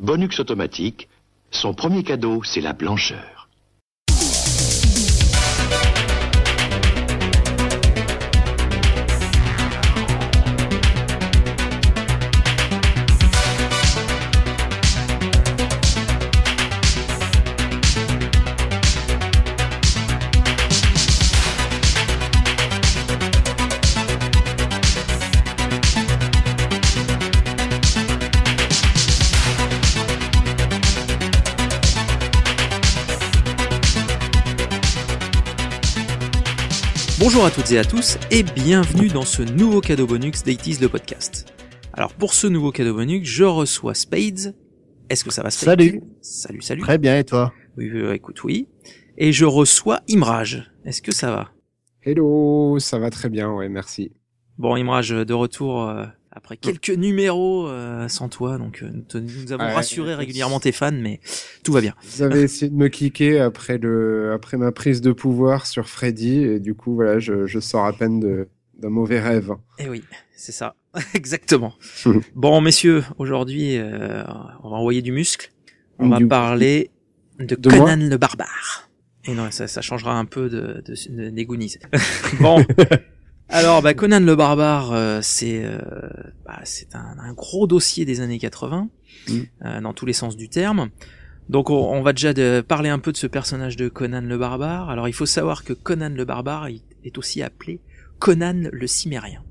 Bonux automatique, son premier cadeau, c'est la blancheur. Bonjour à toutes et à tous et bienvenue dans ce nouveau cadeau bonus d'Aitis le podcast. Alors pour ce nouveau cadeau bonus, je reçois Spades. Est-ce que ça va Spades? Salut. Salut, salut. Très bien et toi? Oui, euh, écoute, oui. Et je reçois Imrage. Est-ce que ça va? Hello, ça va très bien, ouais, merci. Bon, Imrage, de retour euh, après quelques numéros euh, sans toi, donc euh, nous, te- nous avons Ouais, rassuré régulièrement tes fans, mais tout va bien. Vous avez essayé de me kicker après, le, après ma prise de pouvoir sur Freddy, et du coup, voilà, je, je sors à peine de- d'un mauvais rêve. Eh oui, c'est ça, exactement. bon, messieurs, aujourd'hui, euh, on va envoyer du muscle. On va parler de, De Conan le barbare. Et non, ça, ça changera un peu de, de, de des Goonies. bon. Alors, bah, Conan le barbare, euh, c'est euh, bah, c'est un, un gros dossier des années 80, Mm. euh, dans tous les sens du terme. Donc, on, on va déjà de parler un peu de ce personnage de Conan le barbare. Alors, il faut savoir que Conan le barbare est aussi appelé Conan le cimérien.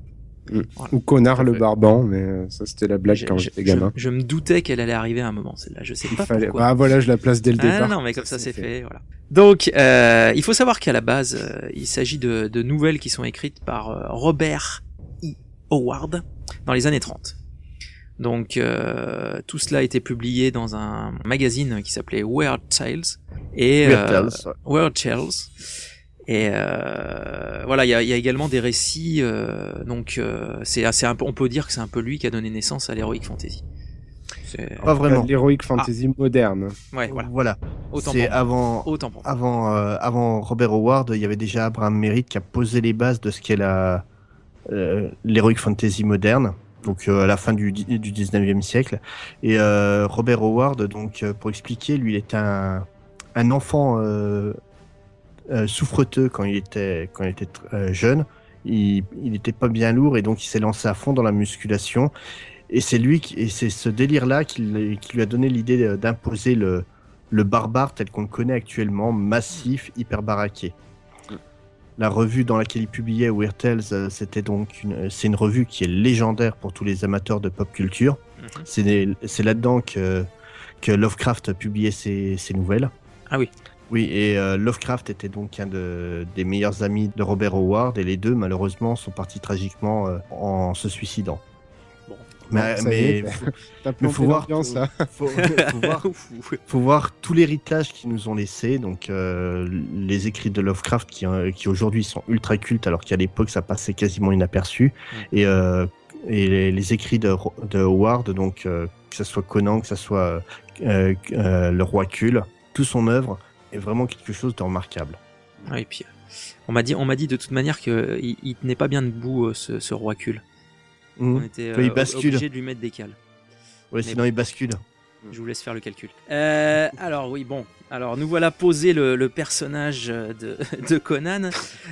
Ou Connard le barban, mais euh, ça c'était la blague quand j'étais je- gamin. Je, me doutais qu'elle allait arriver à un moment, celle-là. Je sais Il pas fallait... pourquoi. Ah voilà, je la place dès le Ah départ. non, mais comme ça c'est fait. voilà. Donc, euh, il faut savoir qu'à la base, euh, il s'agit de, de nouvelles qui sont écrites par euh, Robert E. Howard dans les années 30. Donc, euh, tout cela a été publié dans un magazine qui s'appelait Weird Tales et Weird euh, Tales, ouais. Weird Tales. Et euh, voilà, il y a, il y a également des récits. euh, donc, euh, c'est assez peu, on peut dire que c'est un peu lui qui a donné naissance à l'heroic fantasy. Pas vraiment. L'héroïque fantasy moderne. Ouais, voilà. Voilà. Autant C'est pour moi. avant, Autant pour moi. avant, euh, avant Robert Howard, il y avait déjà Abraham Merritt qui a posé les bases de ce qu'est la euh, l'heroic fantasy moderne. Donc euh, à la fin du, du 19e siècle. Et euh, Robert Howard, donc euh, pour expliquer, lui, il était un, un enfant euh, souffreteux quand il était quand il était euh, jeune. Il, il était pas bien lourd et donc il s'est lancé à fond dans la musculation. Et c'est lui qui, et c'est ce délire-là qui, lui a donné l'idée d'imposer le, le barbare tel qu'on le connaît actuellement, massif, hyper baraqué. La revue dans laquelle il publiait Weird Tales, euh, c'était donc une, c'est une revue qui est légendaire pour tous les amateurs de pop culture. Mhm. C'est là-dedans que, que Lovecraft publiait ses, ses nouvelles. Ah oui. Oui, et euh, Lovecraft était donc un de- des meilleurs amis de Robert Howard, et les deux, malheureusement, sont partis tragiquement euh, en se suicidant. Bon. Mais, est, mais faut voir, là. faut, faut voir, faut voir tout l'héritage qu'ils nous ont laissé. Donc euh, les écrits de Lovecraft qui, euh, qui aujourd'hui sont ultra cultes, alors qu'à l'époque ça passait quasiment inaperçu. Et, euh, et les, les écrits de, de Howard, donc euh, que ce soit Conan, que ce soit euh, euh, le roi Cul, toute son œuvre est vraiment quelque chose de remarquable. Ouais, et puis, euh, on m'a dit, on m'a dit de toute manière que il, tenait pas bien debout euh, ce, ce roi cul. Mhm. On était il euh, bascule. obligé de lui mettre des cales. Ouais, sinon il bascule. Je vous laisse faire le calcul. Euh, alors oui, bon. Alors nous voilà posé le, le personnage de, de Conan.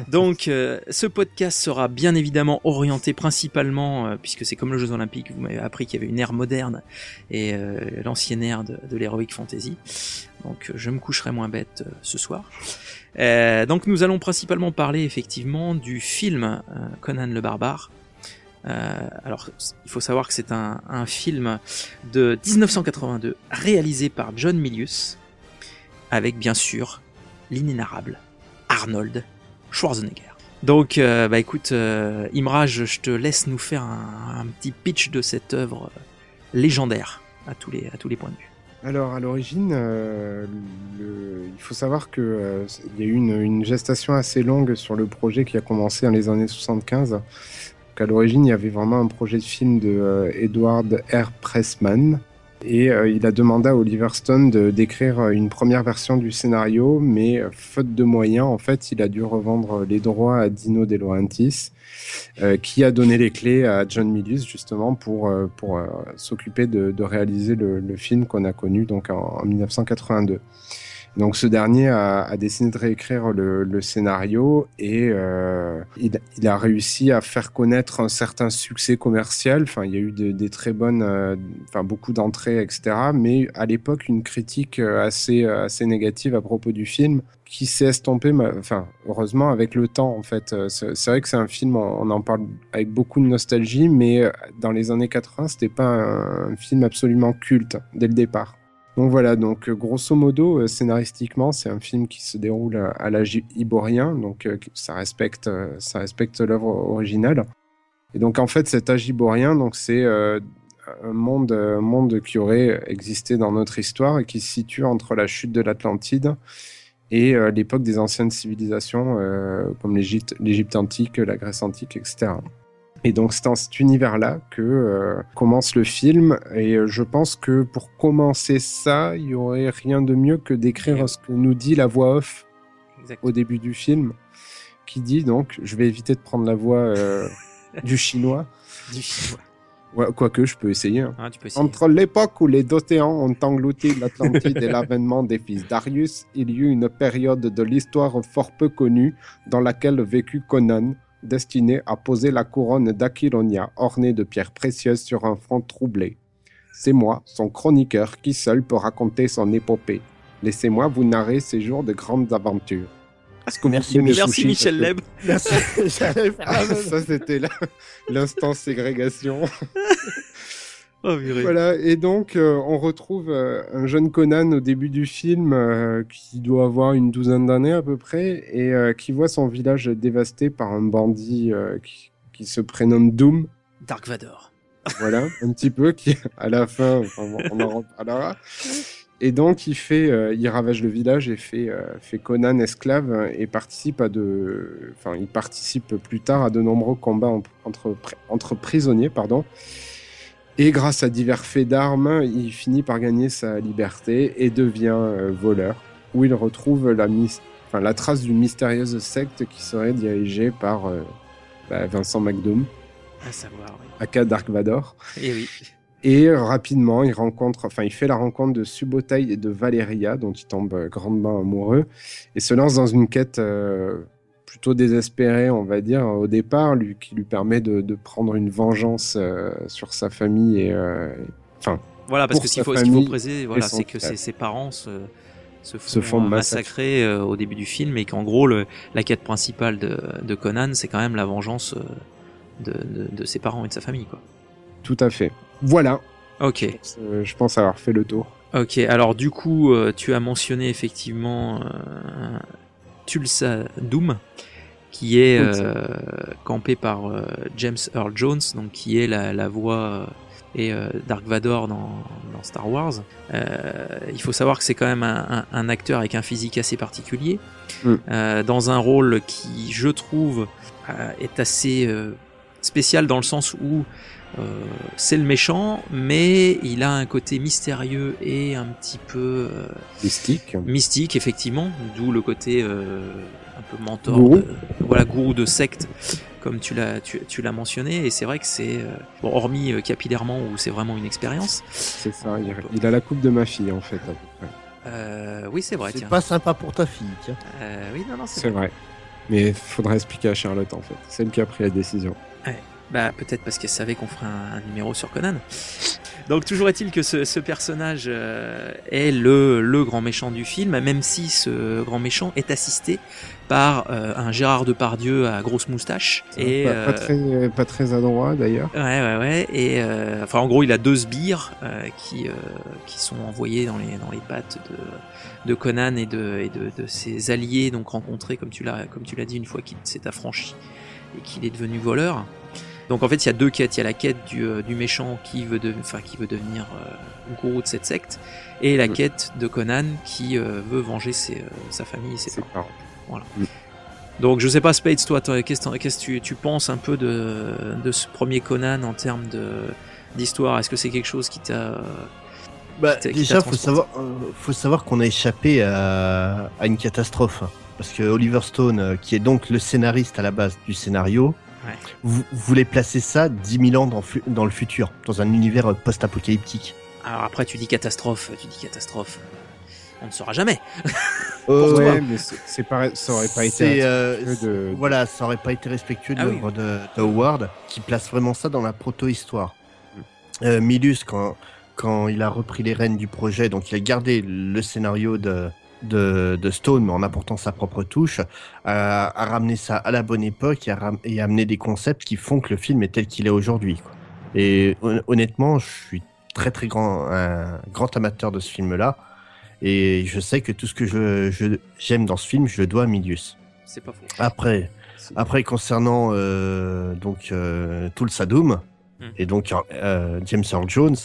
Donc euh, ce podcast sera bien évidemment orienté principalement, euh, puisque c'est comme le Jeux Olympiques, vous m'avez appris qu'il y avait une ère moderne et l'ancienne ère de, de l'heroic fantasy. Donc euh, je me coucherai moins bête euh, ce soir. Euh, donc nous allons principalement parler effectivement du film Conan le barbare. Alors il faut savoir que c'est un, film de 1982 réalisé par John Milius avec bien sûr l'inénarrable Arnold Schwarzenegger. Donc bah écoute Imraj, je te laisse nous faire un, petit pitch de cette œuvre légendaire à tous les points de vue. Alors, à l'origine, euh, il faut savoir que euh, y a eu une, une gestation assez longue sur le projet qui a commencé dans les années 75. Donc, à l'origine, il y avait vraiment un projet de film de euh, Edward R. Pressman. Et euh, il a demandé à Oliver Stone d'écrire euh, une première version du scénario, mais euh, faute de moyens, en fait, il a dû revendre les droits à Dino De Laurentiis, qui a donné les clés à John Milius justement pour pour s'occuper de, réaliser le, film qu'on a connu donc en 1982. Donc ce dernier a, décidé de réécrire le, scénario et euh, il, a réussi à faire connaître un certain succès commercial. Enfin, il y a eu de, des très bonnes, euh, enfin beaucoup d'entrées, etc. Mais à l'époque, une critique euh, assez assez négative à propos du film qui s'est estompée, enfin heureusement avec le temps en fait. C'est vrai que c'est un film, on en parle avec beaucoup de nostalgie, mais dans les années 80, c'était pas un film absolument culte dès le départ. Donc voilà, donc grosso modo, scénaristiquement, c'est un film qui se déroule à l'âge iborien, donc ça respecte, ça respecte l'œuvre originale. Et donc en fait, cet âge iborien, c'est euh, un monde, monde qui aurait existé dans notre histoire et qui se situe entre la chute de l'Atlantide et euh, l'époque des anciennes civilisations euh, comme l'Égypte antique, la Grèce antique, etc. Et donc c'est dans cet univers-là que euh, commence le film. Et euh, je pense que pour commencer ça, il y aurait rien de mieux que d'écrire ce que nous dit la voix off Exactement. au début du film, qui dit donc, je vais éviter de prendre la voix euh, du chinois. Du chinois. Ouais, quoique je peux essayer. Hein. Ah, tu peux essayer. Entre l'époque où les Dotéans ont englouti l'Atlantide et l'avènement des fils Darius, il y eut une période de l'histoire fort peu connue dans laquelle vécut Conan, destiné à poser la couronne d'Aquilonia ornée de pierres précieuses sur un front troublé. C'est moi, son chroniqueur, qui seul peut raconter son épopée. Laissez-moi vous narrer ces jours de grandes aventures. Que merci, merci Michel Leb. Merci. Ça, c'était l'instant ségrégation. Oh, voilà, et donc euh, on retrouve euh, un jeune Conan au début du film euh, qui doit avoir une douzaine d'années à peu près et euh, qui voit son village dévasté par un bandit euh, qui, qui, se prénomme Doom. Dark Vador. Voilà, un petit peu, qui à la fin, enfin, on en reparlera. Et donc il fait, euh, il ravage le village et fait, fait Conan esclave et participe à de, enfin il participe plus tard à de nombreux combats entre, entre prisonniers, pardon. Et grâce à divers faits d'armes, il finit par gagner sa liberté et devient euh, voleur, où il retrouve la, enfin, la trace d'une mystérieuse secte qui serait dirigée par euh, bah, Vincent McDoom. À savoir, oui. Aka Dark Vador. Et oui. Et rapidement, il rencontre, enfin, il fait la rencontre de Subotai et de Valeria, dont il tombe euh, grandement amoureux, et se lance dans une quête euh, plutôt désespéré, on va dire, au départ, lui, qui lui permet de, de prendre une vengeance euh, sur sa famille et, euh, enfin. Voilà, parce que ce qu'il faut, qu faut préciser, voilà, c'est que ses, ses, parents se, se font, se font massacrer euh, au début du film et qu'en gros, le, la quête principale de, de Conan, c'est quand même la vengeance de, de, ses parents et de sa famille, quoi. Tout à fait. Voilà. Ok. Je pense, je pense avoir fait le tour. Ok, alors du coup, tu as mentionné effectivement Tulsa Doom, qui est euh, campé par euh, James Earl Jones, donc qui est la, la voix euh, et Dark Vador dans, dans Star Wars. il faut savoir que c'est quand même un, un, un, acteur avec un physique assez particulier, mm. dans un rôle qui, je trouve, est assez spécial dans le sens où c'est le méchant, mais il a un côté mystérieux et un petit peu euh, mystique. Mystique, effectivement, d'où le côté euh, un peu mentor, gourou. De, voilà, gourou de secte, comme tu l'as tu, tu l'as mentionné. Et c'est vrai que c'est euh, bon, hormis euh, capillairement où c'est vraiment une expérience. C'est ça. Il, il, a la coupe de ma fille en fait. Euh, oui, c'est vrai. C'est pas sympa pour ta fille, tiens. oui, non, non, c'est vrai. vrai. Mais faudrait expliquer à Charlotte en fait. C'est elle qui a pris la décision. Bah peut-être parce qu'elle savait qu'on ferait un, un, numéro sur Conan. Donc toujours est-il que ce, ce personnage euh, est le, le, grand méchant du film, même si ce grand méchant est assisté par euh, un Gérard Depardieu à grosse moustache. Et, pas, pas, très, pas très adroit d'ailleurs. Ouais, ouais, ouais. Et euh, enfin, en gros, il a deux sbires qui, qui sont envoyés dans les, dans les pattes de, de Conan et, de, et de, de ses alliés, donc rencontrés, comme tu l'as dit, une fois qu'il s'est affranchi et qu'il est devenu voleur. Donc en fait, il y a deux quêtes. Il y a la quête du, euh, du méchant qui veut, de, enfin, qui veut devenir euh, gourou de cette secte, et la mmh. quête de Conan qui euh, veut venger ses, sa famille et ses, ses parents. Voilà. Mmh. Donc je sais pas, Spades, toi, qu'est-ce que tu, tu, penses un peu de, de ce premier Conan en termes d'histoire? Est-ce que c'est quelque chose qui t'a Bah, Qui t'a- qui déjà, faut savoir, euh, faut savoir qu'on a échappé à, à une catastrophe. Parce que Oliver Stone, euh, qui est donc le scénariste à la base du scénario, Ouais. vou- voulait placer ça 10 000 ans dans, le futur, dans un univers euh, post-apocalyptique. Alors après, tu dis catastrophe, tu dis catastrophe. On ne saura jamais. Euh, ouais, mais c'est pas, ça aurait pas été euh, de- Voilà, ça aurait pas été respectueux de Ah oui. l'œuvre de, de Howard, qui place vraiment ça dans la proto-histoire. Euh, Milus, quand, quand il a repris les rênes du projet, donc il a gardé le scénario de, de, de Stone, mais en apportant sa propre touche, a, a ramené ça à la bonne époque et a, ram- et a amené des concepts qui font que le film est tel qu'il est aujourd'hui. Et hon- honnêtement, je suis très très grand, un grand amateur de ce film-là. Et je sais que tout ce que je, je- j'aime dans ce film, je le dois à Milius. C'est pas faux. Après, après concernant euh, donc euh, tout le Sadoum Hmm. et donc euh, James Earl Jones,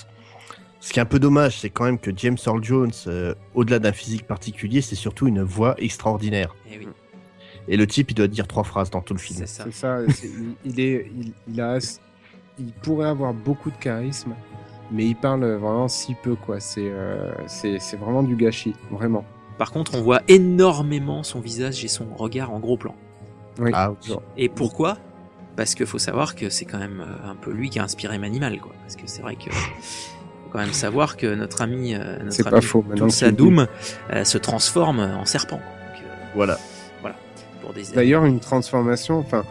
ce qui est un peu dommage, c'est quand même que James Earl Jones, euh, au-delà d'un physique particulier, c'est surtout une voix extraordinaire. Eh oui, Et le type, il doit dire trois phrases dans tout le film. c'est ça. Il, il est, il, il a, il pourrait avoir beaucoup de charisme, mais il parle vraiment si peu quoi. C'est, euh, c'est, c'est vraiment du gâchis, vraiment. Par contre, on voit énormément son visage et son regard en gros plan. Oui. Ah, oui. Et pourquoi? Parce qu'il faut savoir que c'est quand même euh, un peu lui qui a inspiré Manimal, quoi. Parce que c'est vrai que quand même savoir que notre ami, euh, notre ami faux, Doom euh, se transforme en serpent. Donc, euh, Voilà. pour des D'ailleurs, une transformation. Enfin,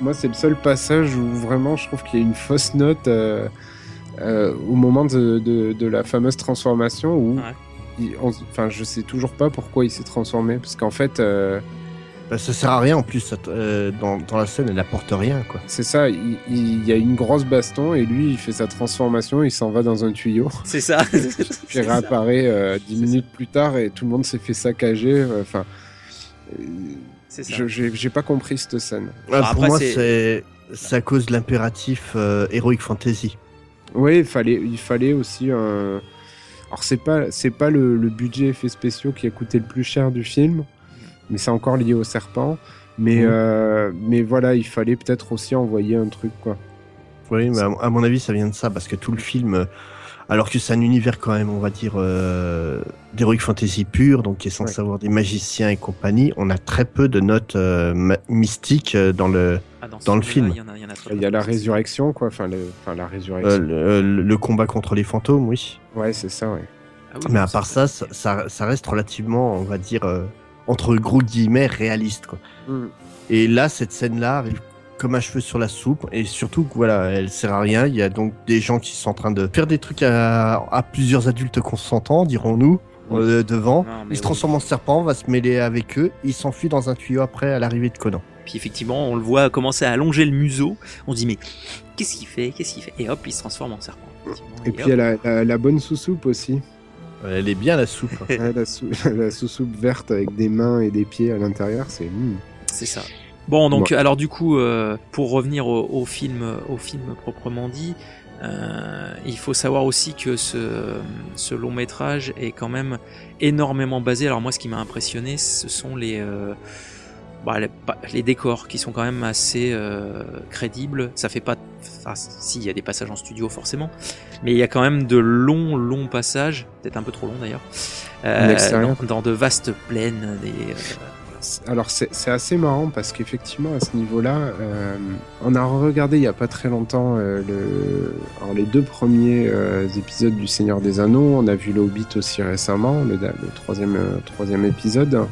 moi, c'est le seul passage où vraiment, je trouve qu'il y a une fausse note au moment de, de, de la fameuse transformation où, Ouais. il- on- enfin, je sais toujours pas pourquoi il s'est transformé, parce qu'en fait. euh, Bah, ça sert à rien en plus, ça euh, dans, dans la scène, elle apporte rien quoi. C'est ça, il, il y a une grosse baston et lui il fait sa transformation, il s'en va dans un tuyau, C'est ça. puis réapparaît euh, dix minutes plus tard et tout le monde s'est fait saccager. euh, Enfin, euh, C'est ça. je- j'ai pas compris cette scène. Ah, après, pour moi, c'est- à cause de l'impératif euh, Heroic Fantasy. Oui, il fallait, il fallait aussi un. Alors c'est pas, c'est pas le, le budget effets spéciaux qui a coûté le plus cher du film, mais c'est encore lié au serpent. Mais, Mhm. euh, mais voilà, il fallait peut-être aussi envoyer un truc quoi. Oui, mais à, à mon avis, ça vient de ça, parce que tout le film, euh, alors que c'est un univers quand même, on va dire, euh, d'heroic fantasy pur, donc qui est censé Ouais. avoir des magiciens et compagnie, on a très peu de notes euh, mystiques dans le, Ah, dans le film. Il y en a, il y en a très Il y a peu. la résurrection quoi, enfin, le, enfin la résurrection. euh, le, le combat contre les fantômes, oui. Ouais, c'est ça, ouais. Ah oui, Mais à part ça, ça, ça, ça reste relativement, on va dire, euh, entre gros guillemets, réaliste. Quoi. Mm. Et là, cette scène-là arrive comme un cheveu sur la soupe, et surtout, voilà, elle sert à rien. Il y a donc des gens qui sont en train de faire des trucs à, à plusieurs adultes consentants, dirons-nous, euh, devant. Non, Il se oui. transforme en serpent, va se mêler avec eux, il s'enfuit dans un tuyau après à l'arrivée de Conan. Puis effectivement, on le voit commencer à allonger le museau. On se dit mais qu'est-ce qu'il fait? Qu'est-ce qu'il fait? Et hop, il se transforme en serpent. Et puis il y a la, la- la bonne sous-soupe aussi. Elle est bien la soupe. La, sous- la sous-soupe verte avec des mains et des pieds à l'intérieur, c'est. C'est ça. Bon, donc alors du coup, euh, pour revenir au, au film, au film proprement dit, euh, il faut savoir aussi que ce, ce long métrage est quand même énormément basé. Alors moi, ce qui m'a impressionné, ce sont les euh, bah, les, décors qui sont quand même assez euh, crédibles. Ça fait pas, enfin, si il y a des passages en studio forcément, mais il y a quand même de longs, longs passages, peut-être un peu trop longs d'ailleurs, euh, dans, dans de vastes plaines. Des, euh, Alors c'est c'est assez marrant parce qu'effectivement à ce niveau-là, euh, on a regardé il y a pas très longtemps euh, le, alors, les deux premiers euh, épisodes du Seigneur des Anneaux. On a vu le Hobbit aussi récemment, le, le troisième euh, troisième épisode.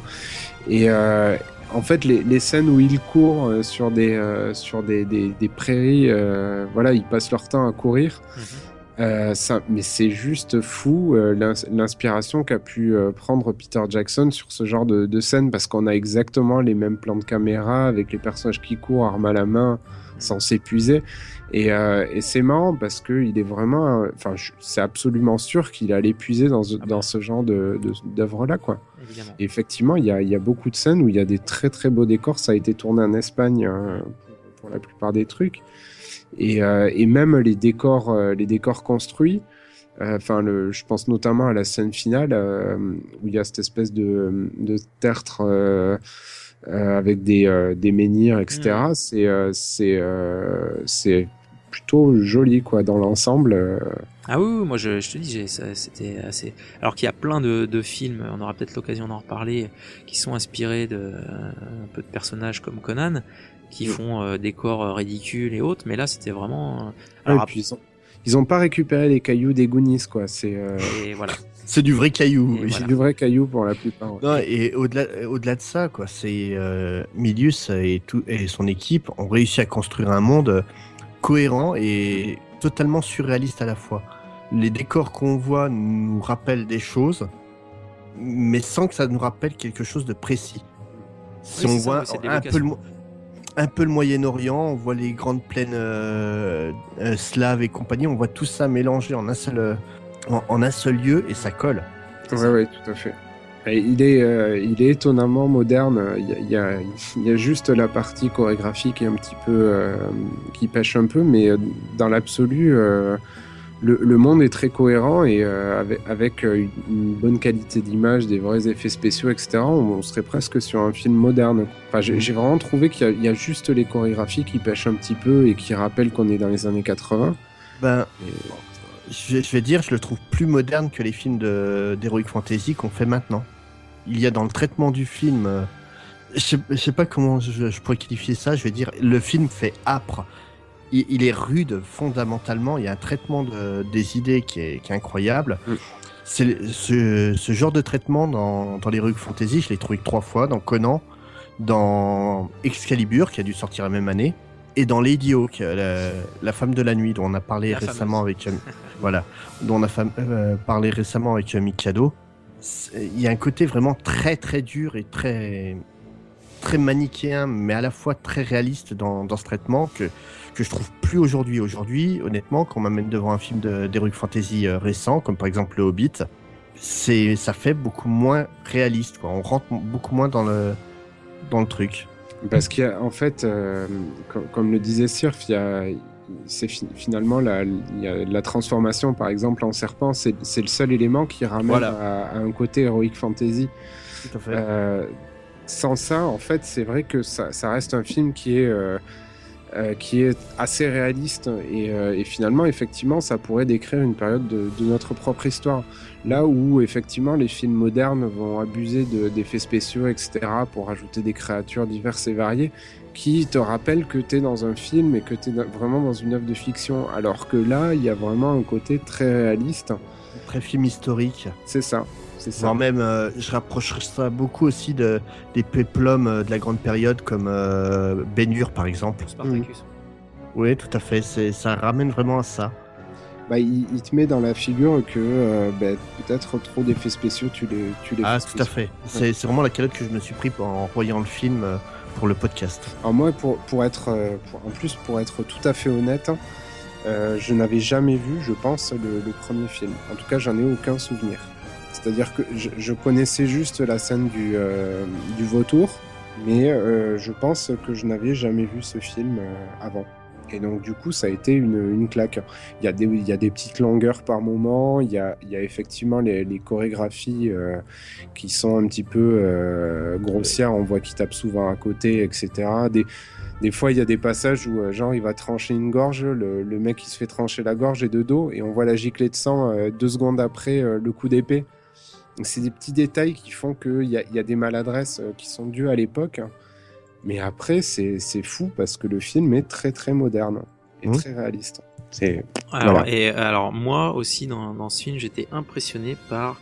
Et euh, en fait, les, les scènes où ils courent euh, sur des euh, sur des, des, des prairies, euh, voilà, ils passent leur temps à courir. Mhm. Euh, ça, mais c'est juste fou l'ins- l'inspiration qu'a pu prendre Peter Jackson sur ce genre de, de scène parce qu'on a exactement les mêmes plans de caméra avec les personnages qui courent arme à la main sans s'épuiser et, euh, et c'est marrant parce que il est vraiment enfin c'est absolument sûr qu'il allait puiser dans, ce- Ah bah. dans ce genre de d'œuvre là quoi et effectivement il y a, il y a beaucoup de scènes où il y a des très très beaux décors ça a été tourné en Espagne euh, pour la plupart des trucs et, euh, et même les décors, euh, les décors construits. Enfin, le, je pense notamment à la scène finale où il y a cette espèce de, de tertre avec des, euh, des menhirs, etc. C'est, euh, c'est, euh, c'est plutôt joli quoi dans l'ensemble. euh. Ah oui, oui, moi je, je te dis, c'était assez. Alors qu'il y a plein de, de films, on aura peut-être l'occasion d'en reparler, qui sont inspirés de un peu de personnages comme Conan, qui Mm. font euh, des corps euh, ridicules et autres. Mais là, c'était vraiment. euh, Alors et puis ils ont, ils ont pas récupéré les cailloux des Goonies quoi. C'est euh, et voilà. C'est du vrai caillou. Voilà. c'est du vrai caillou pour la plupart. ouais. Non, et au-delà, au-delà de ça, quoi, c'est euh, Milius et, tout, et son équipe ont réussi à construire un monde cohérent et totalement surréaliste à la fois. Les décors qu'on voit nous rappellent des choses, mais sans que ça nous rappelle quelque chose de précis. Si Oui, on ça, voit un, peu le, l'évocation. Mo- un peu le Moyen-Orient, on voit les grandes plaines euh, euh, slaves et compagnie, on voit tout ça mélangé en un seul, euh, en, en un seul lieu et ça colle. Ouais, ouais, tout à fait. Et il, est, euh, il est étonnamment moderne. Il y, a, il y a- il y a juste la partie chorégraphique qui est un petit peu euh, qui pêche un peu, mais euh, dans l'absolu, euh, le, le monde est très cohérent et avec, avec une, bonne qualité d'image, des vrais effets spéciaux, etc. On, serait presque sur un film moderne. Enfin, j'ai vraiment trouvé qu'il y, a- il y a juste les chorégraphies qui pêchent un petit peu et qui rappellent qu'on est dans les années 80. Ben, Et- je vais, je vais dire, je le trouve plus moderne que les films d'Heroic Fantasy qu'on fait maintenant. Il y a dans le traitement du film, euh, je sais, je sais pas comment je, je pourrais qualifier ça, je vais dire, le film fait âpre. Il, il est rude fondamentalement, il y a un traitement de- des idées qui est, qui est incroyable. Mm. C'est ce, ce genre de traitement dans, dans l'Heroic Fantasy, je l'ai trouvé que trois fois, dans Conan, dans Excalibur, qui a dû sortir la même année, et dans Lady Hawk, la, la femme de la nuit, dont on a parlé La récemment fameuse. avec euh, voilà, dont on a fam- euh, parlé récemment avec euh, Mikado. Il y a un côté vraiment très très dur et très très manichéen, mais à la fois très réaliste dans, ce traitement que que je trouve plus aujourd'hui. Aujourd'hui, honnêtement, quand on m'amène devant un film de- d'Heroic Fantasy euh, récent, comme par exemple Le Hobbit, c'est ça fait beaucoup moins réaliste. On rentre beaucoup moins dans le dans le truc. Parce qu'il y a, en fait, euh, com- comme le disait Sirf, il y a, c'est fi- finalement la, transformation, par exemple, en serpent, c'est, le seul élément qui ramène Voilà. à, à un côté heroic fantasy. Tout à fait. Euh, sans ça, en fait, c'est vrai que ça, ça reste un film qui est, euh, euh, qui est assez réaliste et, et finalement, effectivement, ça pourrait décrire une période de, de notre propre histoire. Là où, effectivement, les films modernes vont abuser de- d'effets spéciaux, etc., pour rajouter des créatures diverses et variées qui te rappellent que tu es dans un film et que tu es vraiment dans une œuvre de fiction. Alors que là, il y a vraiment un côté très réaliste. Très film historique. C'est ça. C'est ça. Voire même, euh, je rapprocherais ça beaucoup aussi de, des péplums euh, de la grande période comme euh, Ben-Hur par exemple. Spartacus. Oui, tout à fait. C'est, ça ramène vraiment à ça. Bah, il, il te met dans la figure que euh, bah, peut-être trop d'effets spéciaux, tu les, tu les Ah, tout à fait. C'est, c'est vraiment la calotte que je me suis pris en voyant le film euh, pour le podcast. Alors moi, pour, pour être, euh, en plus, pour être tout à fait honnête, euh, je n'avais jamais vu, je pense, le, premier film. En tout cas, j'en ai aucun souvenir. C'est-à-dire que je, connaissais juste la scène du, euh, du vautour, mais je pense que je n'avais jamais vu ce film avant. Et donc, du coup, ça a été une, claque. Il y, a des, petites longueurs par moment, il y a, effectivement les, chorégraphies euh, qui sont un petit peu euh, grossières, on voit qu'ils tapent souvent à côté, etc. Des, fois, il y a des passages où, euh, genre, il va trancher une gorge, le, mec il se fait trancher la gorge et de dos, et on voit la giclée de sang deux secondes après le coup d'épée. C'est des petits détails qui font qu'il y y a des maladresses qui sont dues à l'époque. Mais après, c'est c'est fou parce que le film est très très moderne et Mhm. très réaliste. C'est Alors, Voilà. et, alors moi aussi dans, dans ce film j'étais impressionné par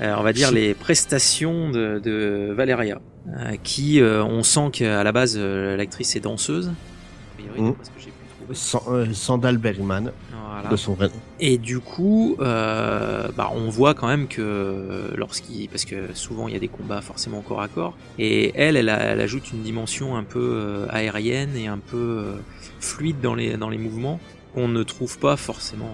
euh, on va dire les prestations de, de Valeria euh, qui euh, on sent qu'à la base euh, l'actrice est danseuse a priori, d'après ce que j'ai pu trouver. San- euh, Sandal Bergman, Voilà. de son vrai. Et du coup, euh, bah, on voit quand même que lorsqu'il, parce que souvent il y a des combats forcément corps à corps, et elle, elle, ajoute une dimension un peu euh, aérienne et un peu euh, fluide dans les dans les mouvements qu'on ne trouve pas forcément.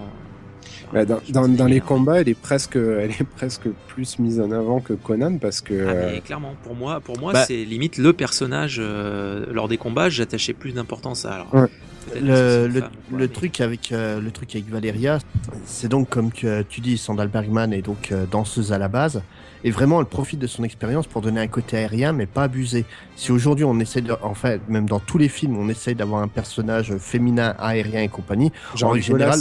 Bah, dans, dans- les combats, elle est presque, elle est presque plus mise en avant que Conan parce que Ah, mais clairement, pour moi, pour moi, Bah- c'est limite le personnage euh, lors des combats. J'attachais plus d'importance à. Alors, Ouais. Le, que le, le mais- truc avec euh, le truc avec Valeria, c'est donc comme tu, tu dis, Sandal Bergman est donc euh, danseuse à la base, et vraiment elle profite de son expérience pour donner un côté aérien, mais pas abusé. Si aujourd'hui on essaie de, en fait, même dans tous les films, on essaye d'avoir un personnage féminin aérien et compagnie, Genre en général,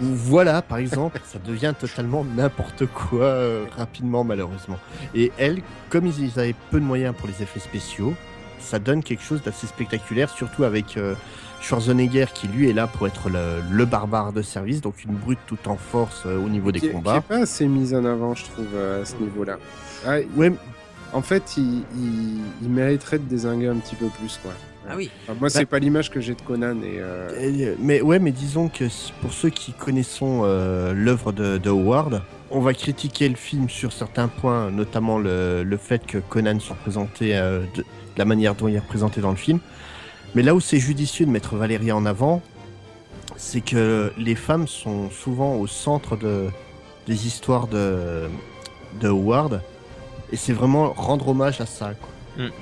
voilà, par exemple, ça devient totalement n'importe quoi euh, rapidement, malheureusement. Et elle, comme ils ils avaient peu de moyens pour les effets spéciaux, ça donne quelque chose d'assez spectaculaire, surtout avec euh, Schwarzenegger qui lui est là pour être le, le barbare de service, donc une brute tout en force euh, au niveau des qui, qui combats. est pas assez mise en avant, je trouve, euh, à ce niveau-là. Ah, Ouais, en fait, il, il, il mériterait de désinguer un petit peu plus, quoi. Ah oui. Enfin, moi, c'est pas l'image que j'ai de Conan et. euh, Mais ouais, mais disons que pour ceux qui connaissons euh, l'œuvre de, de Howard, on va critiquer le film sur certains points, notamment le, le fait que Conan soit représenté euh, de, de la manière dont il est représenté dans le film. Mais là où c'est judicieux de mettre Valéria en avant, c'est que les femmes sont souvent au centre de, des histoires de, de Howard. Et c'est vraiment rendre hommage à ça. Quoi.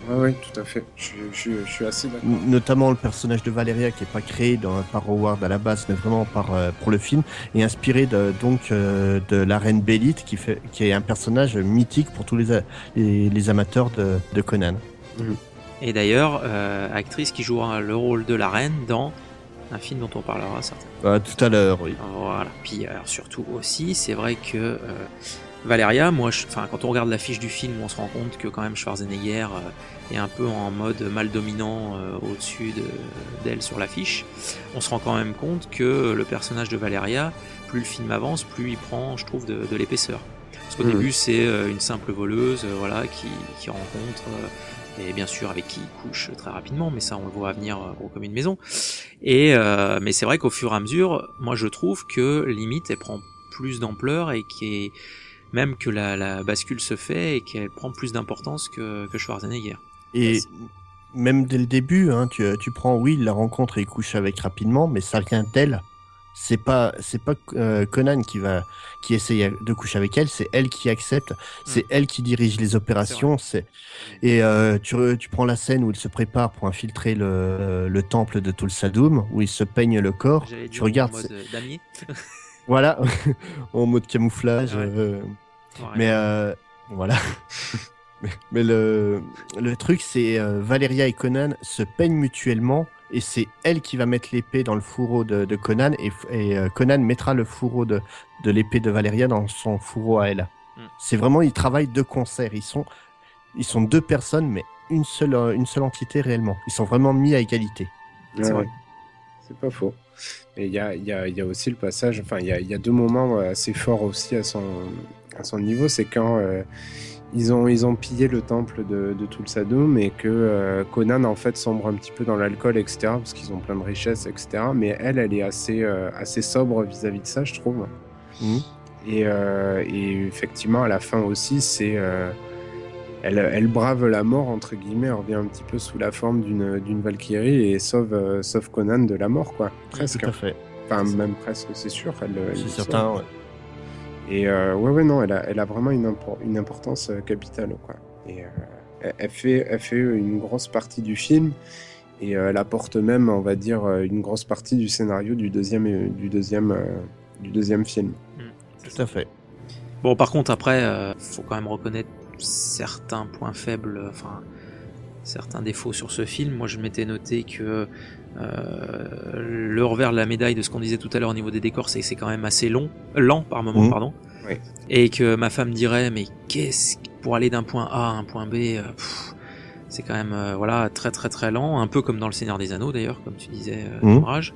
Ouais, ouais, tout à fait. Je, suis- je, suis- je suis assez d'accord. Notamment le personnage de Valeria qui est pas créé dans, par Howard à la base mais vraiment par euh, pour le film et inspiré de, donc euh, de la reine Bélite qui fait qui est un personnage mythique pour tous les les, les amateurs de, de Conan. Et d'ailleurs, euh, actrice qui jouera le rôle de la reine dans un film dont on parlera certainement. Euh, tout à l'heure, oui. Voilà. Puis alors, surtout aussi, c'est vrai que euh, Valeria, moi, je- quand on regarde l'affiche du film, on se rend compte que quand même Schwarzenegger euh, est un peu en mode mal dominant euh, au-dessus de- d'elle sur l'affiche. On se rend quand même compte que le personnage de Valeria, plus le film avance, plus il prend, je trouve, de, de l'épaisseur. Parce qu'au Mhm. début, c'est une simple voleuse, voilà, qui, qui rencontre. Et bien sûr avec qui il couche très rapidement, mais ça on le voit venir euh, comme une maison. Et euh, mais c'est vrai qu'au fur et à mesure, moi je trouve que limite elle prend plus d'ampleur et qui est même que la, la bascule se fait et qu'elle prend plus d'importance que, que Schwarzenegger. Et même dès le début, hein, tu, tu prends oui la rencontre et il couche avec rapidement, mais ça vient d'elle. C'est pas c'est pas euh, Conan qui va qui essaye de coucher avec elle, c'est elle qui accepte, c'est Mm. elle qui dirige les opérations. C'est et euh, tu tu prends la scène où il se prépare pour infiltrer le, le temple de Tulsadum où il se peigne le corps. Tu regardes, en c'est- mode damier. voilà, en mode camouflage. Ouais. euh, Ouais. mais euh, voilà. mais, mais le, le truc, c'est euh, Valeria et Conan se peignent mutuellement et c'est elle qui va mettre l'épée dans le fourreau de, de Conan et, euh, Conan mettra le fourreau de, de l'épée de Valeria dans son fourreau à elle. Mm. C'est vraiment, ils travaillent de concert. Ils sont, ils sont deux personnes, mais une seule, euh, une seule entité réellement. Ils sont vraiment mis à égalité. Ouais, C'est vrai. ouais. C'est pas faux. Et il y a, il y, a, il y a aussi le passage, enfin, il y a, il y a deux moments euh, assez forts aussi à son, à son niveau. C'est quand euh, ils, ont, ils ont pillé le temple de, de Tulsadum et que euh, Conan, en fait, sombre un petit peu dans l'alcool, etc. Parce qu'ils ont plein de richesses, etc. Mais elle, elle est assez, euh, assez sobre vis-à-vis de ça, je trouve. Mhm. Et, euh, et effectivement, à la fin aussi, c'est. elle, elle brave la mort, entre guillemets, elle revient un petit peu sous la forme d'une Valkyrie et sauve, sauve Conan de la mort, quoi. Presque. Tout à fait. Enfin, même presque, c'est sûr. Elle, C'est certain. ouais. Et euh, ouais, ouais, non, elle a, elle a vraiment une, impor- une importance euh, capitale, quoi. Et euh, elle, elle fait, elle fait une grosse partie du film. Et euh, elle apporte même, on va dire, une grosse partie du scénario du deuxième, du deuxième, euh, du deuxième film. Tout à fait. Bon, par contre, après, euh, faut quand même reconnaître certains points faibles, enfin, certains défauts sur ce film. Moi, je m'étais noté que euh, le revers de la médaille de ce qu'on disait tout à l'heure au niveau des décors, c'est que c'est quand même assez long, lent par moment, Mhm. pardon. Oui. Et que ma femme dirait, mais qu'est-ce pour aller d'un point A à un point B, euh, pff, c'est quand même euh, voilà très très très lent, un peu comme dans le Seigneur des Anneaux d'ailleurs, comme tu disais, euh, Mhm. Omrage.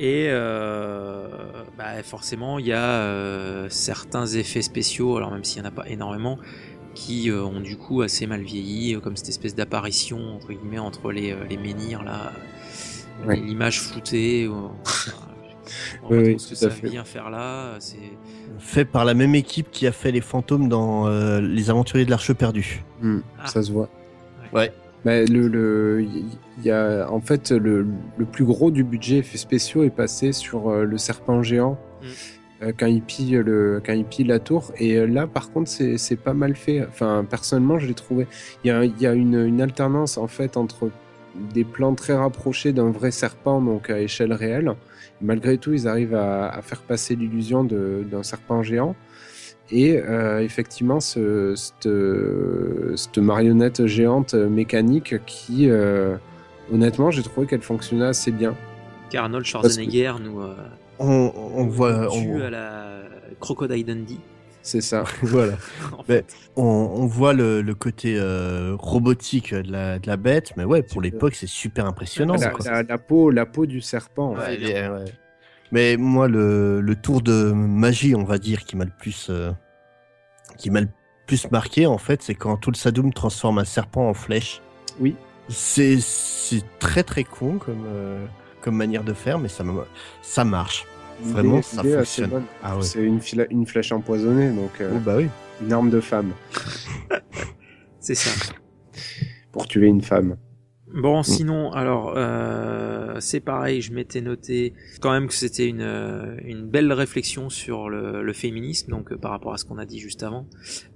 Et euh, bah forcément, il y a euh, certains effets spéciaux, alors même s'il n'y en a pas énormément, qui euh, ont du coup assez mal vieilli, euh, comme cette espèce d'apparition entre guillemets entre les, euh, les menhirs là, Ouais. l'image floutée. enfin, on Oui, voit oui, ce que ça fait. vient faire là. C'est Fait par la même équipe qui a fait les fantômes dans euh, Les Aventuriers de l'Arche perdue. Mm, Ah. Ça se voit. Ouais. Bah, le, le, il y a, en fait, le, le plus gros du budget effets spéciaux est passé sur euh, le serpent géant Mm. euh, quand, il pille le, quand il pille la tour. Et là, par contre, c'est c'est pas mal fait. Enfin, personnellement, je l'ai trouvé. Il y a, il y a une, une alternance en fait entre des plans très rapprochés d'un vrai serpent, donc à échelle réelle. Malgré tout, ils arrivent à, à faire passer l'illusion d'un serpent géant. Et euh, effectivement, ce, cette, cette marionnette géante mécanique qui, euh, honnêtement, j'ai trouvé qu'elle fonctionnait assez bien. Car Arnold Schwarzenegger nous euh, On, on voit, tue on, à la Crocodile Dundee. C'est ça. voilà. Mais-. On, on voit le, le côté euh, robotique de la, de la bête, mais ouais, pour l'époque, c'est super impressionnant. la, quoi. la- la peau, la peau du serpent. en Ouais, fait. il est- ouais. Mais moi, le, le tour de magie, on va dire, qui m'a le plus, euh, qui m'a le plus marqué, en fait, c'est quand tout le Sadoum transforme un serpent en flèche. Oui. C'est, très très con comme, euh, comme manière de faire, mais ça, m'a- ça marche. Vraiment, ça fonctionne. Ah ouais. C'est une, flèche empoisonnée, donc euh, Oh, bah oui. une arme de femme C'est ça. pour tuer une femme. Bon, sinon, alors, euh, c'est pareil, je m'étais noté quand même que c'était une, euh, une belle réflexion sur le, le féminisme, donc euh, par rapport à ce qu'on a dit juste avant,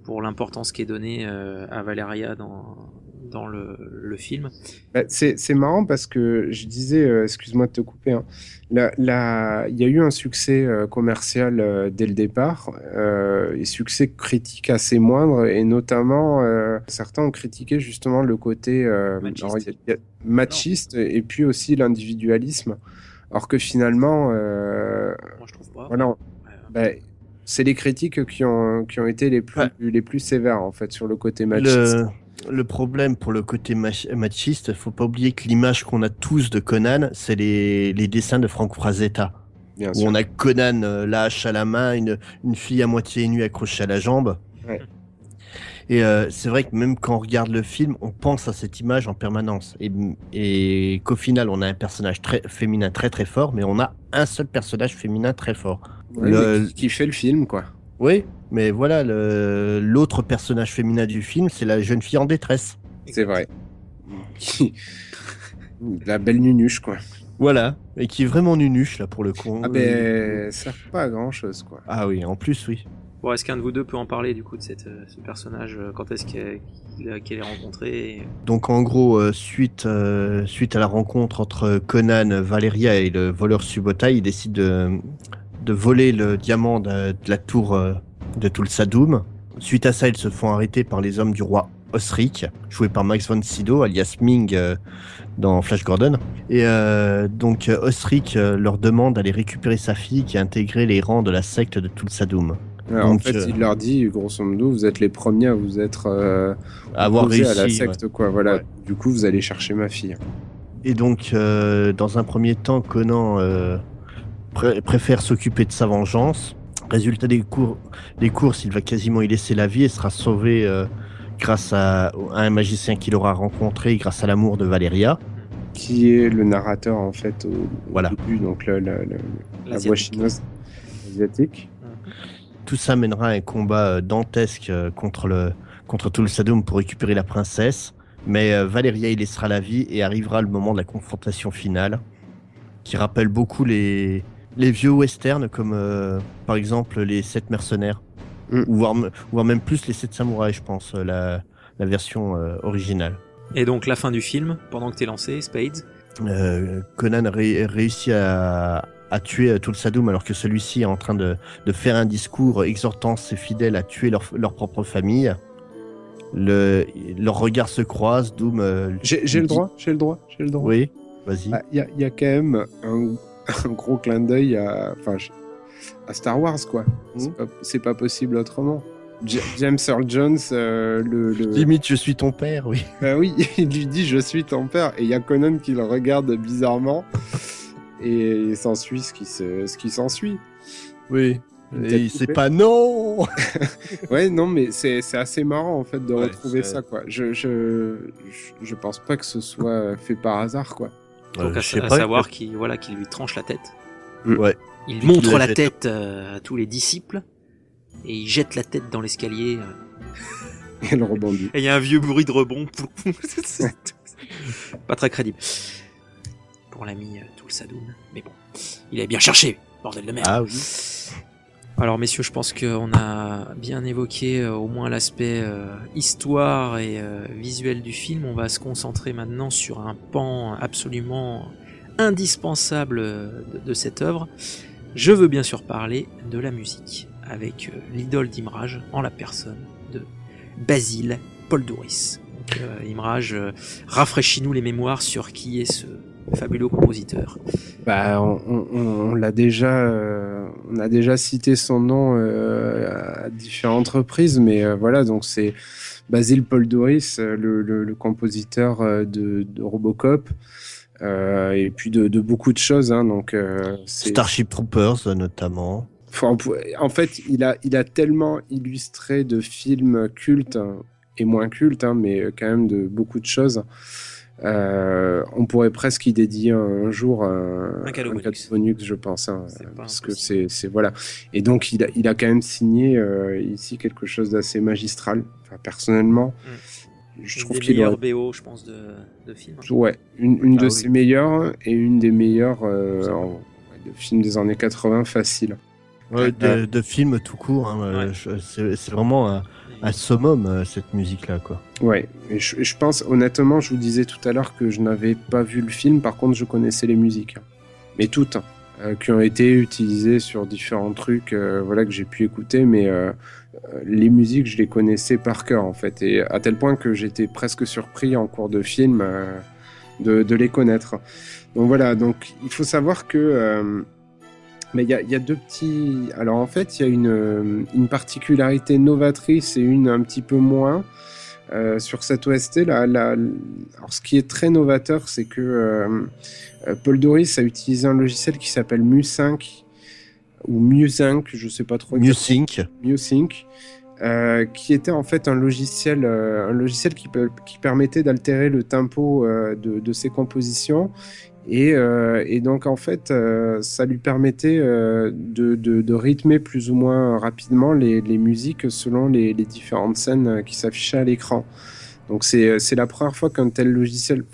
pour l'importance qui est donnée euh, à Valeria dans, dans le, le film. Bah, c'est marrant parce que je disais, euh, excuse-moi de te couper, hein, la- la- il y a eu un succès euh, commercial euh, dès le départ euh, et succès critique assez moindre et notamment euh, certains ont critiqué justement le côté euh, Machiste. alors, il y a- il y a- machiste et puis aussi l'individualisme. Alors que finalement, euh, Moi, je trouve pas. voilà, Ouais. bah, c'est les critiques qui ont, qui ont été les plus, Ouais. les plus sévères en fait sur le côté machiste. Le, le problème pour le côté mach- machiste, faut pas oublier que l'image qu'on a tous de Conan, c'est les, les dessins de Frank Frazetta. Bien Où sûr. on a Conan, euh, la hache à la main, une, une fille à moitié nue accrochée à la jambe. Ouais. Et euh, c'est vrai que même quand on regarde le film, on pense à cette image en permanence. Et, et qu'au final, on a un personnage très féminin très très fort, mais on a un seul personnage féminin très fort. Ouais, le- qui fait le film quoi. Oui, mais voilà, l'autre personnage féminin du film, c'est la jeune fille en détresse. C'est vrai. La belle nunuche, quoi. Voilà, et qui est vraiment nunuche là pour le coup. Ah ben, ça sert pas à grand chose, quoi. Ah oui, en plus oui. Bon, est-ce qu'un de vous deux peut en parler du coup de cette, euh, ce personnage euh, Quand est-ce qu'elle qu'il- qu'elle est rencontrée Donc en gros, euh, suite, euh, suite à la rencontre entre Conan, Valeria et le voleur Subotai, ils décident de, de voler le diamant de, de la tour de Tulsadum. Suite à ça, ils se font arrêter par les hommes du roi Osric, joué par Max von Sydow, alias Ming euh, dans Flash Gordon. Et euh, donc euh, Osric euh, leur demande d'aller récupérer sa fille qui a intégré les rangs de la secte de Tulsadum. Alors, en fait, il leur dit, grosso modo, vous êtes les premiers à vous être À avoir réussi. à la ouais. secte, quoi. Voilà. Ouais. Du coup, vous allez chercher ma fille. Et donc, dans un premier temps, Conan pré- préfère s'occuper de sa vengeance. Résultat des, cours, des courses, il va quasiment y laisser la vie et sera sauvé euh, grâce à, à un magicien qu'il aura rencontré, grâce à l'amour de Valeria. Qui est le narrateur, en fait, au, Voilà. début, donc le- le- le- la voix chinoise asiatique. Tout ça mènera à un combat euh, dantesque euh, contre, le, contre tout le Sadum pour récupérer la princesse. Mais euh, Valeria y laissera la vie et arrivera le moment de la confrontation finale, qui rappelle beaucoup les, les vieux westerns, comme euh, par exemple les sept mercenaires, Mm. ou voire, même plus les sept samouraïs, je pense, euh, la, la version euh, originale. Et donc la fin du film, pendant que t'es lancé, Spades. Euh, Conan ré- réussit à, à tuer euh, Tulsadum alors que celui-ci est en train de, de faire un discours exhortant ses fidèles à tuer leur, leur propre famille. Le, leurs regards se croisent, Doom... euh, J'ai le droit, j'ai le droit, j'ai le droit. Oui, vas-y. Ah, Il y, a, y a quand même un, un gros clin d'œil à, enfin, je- à Star Wars, quoi. C'est Mhm. pas, c'est pas possible autrement. J- James Earl Jones, euh, le, le- Limite, je suis ton père, oui. Bah oui, il lui dit je suis ton père et il y a Conan qui le regarde bizarrement et il s'ensuit ce qui se, s'ensuit. Oui. Une Et coupée. pas non Ouais, non, mais c'est c'est assez marrant en fait de Ouais, retrouver c'est- ça quoi. Je, je je je pense pas que ce soit fait par hasard quoi. Donc Euh, à, sais à pas, savoir qu'il voilà, qu'il lui tranche la tête. Ouais. Il montre la tête euh, à tous les disciples et il jette la tête dans l'escalier. euh, Et elle rebondit. Et il y a un vieux bruit de rebond. Pas très crédible. Pour l'ami euh, tout le Sadoun. Mais bon, il avait bien cherché, bordel de merde. Ah oui. Alors messieurs, je pense qu'on a bien évoqué euh, au moins l'aspect euh, histoire et euh, visuel du film. On va se concentrer maintenant sur un pan absolument indispensable de, cette œuvre. Je veux bien sûr parler de la musique, avec l'idole d'Imrage en la personne de Basile Paul Douris. Imrage, rafraîchis-nous les mémoires sur qui est ce, fabuleux compositeur. Bah, on, l'a déjà, euh, on a déjà cité son nom euh, à différentes reprises, mais euh, voilà, donc c'est Basile Paul Doris, le, compositeur de, Robocop. et puis de, beaucoup de choses, hein, donc Starship Troopers notamment. en fait, il a, il a tellement illustré de films cultes et moins cultes, hein, mais quand même de beaucoup de choses. Euh, on pourrait presque y dédier un, jour un, un cadeau, bonus. je pense, hein, parce que c'est voilà. Et donc il a, il a quand même signé euh, ici quelque chose d'assez magistral. Enfin, personnellement, mm. je trouve qu'il a BO, je pense, de, de film. Ouais, une, de ah ses meilleures et une des meilleures euh, de films des années 80 facile. de, de films tout court. Hein, c'est vraiment un summum euh, cette musique là quoi. Ouais, et je, pense honnêtement, je vous disais tout à l'heure que je n'avais pas vu le film, par contre je connaissais les musiques, mais toutes hein, euh, qui ont été utilisées sur différents trucs, euh, voilà que j'ai pu écouter, mais les musiques je les connaissais par cœur en fait, et à tel point que j'étais presque surpris en cours de film de, de, les connaître. Donc voilà, donc il faut savoir que mais il y a, y a, deux petits. Alors en fait, il y a une, euh, une, particularité novatrice et une un petit peu moins euh, sur cette OST. Là, Alors ce qui est très novateur, c'est que euh, Paul Doris a utilisé un logiciel qui s'appelle Mu5 ou Mu5, je sais pas trop. Mu5. Mu5. Euh, qui était en fait un logiciel, un logiciel qui, qui permettait d'altérer le tempo de, de, ses compositions et, euh, et, donc en fait, euh, ça lui permettait euh, de, de, de, rythmer plus ou moins rapidement les, les musiques selon les, les, différentes scènes qui s'affichaient à l'écran. Donc c'est la première fois qu'un tel logiciel,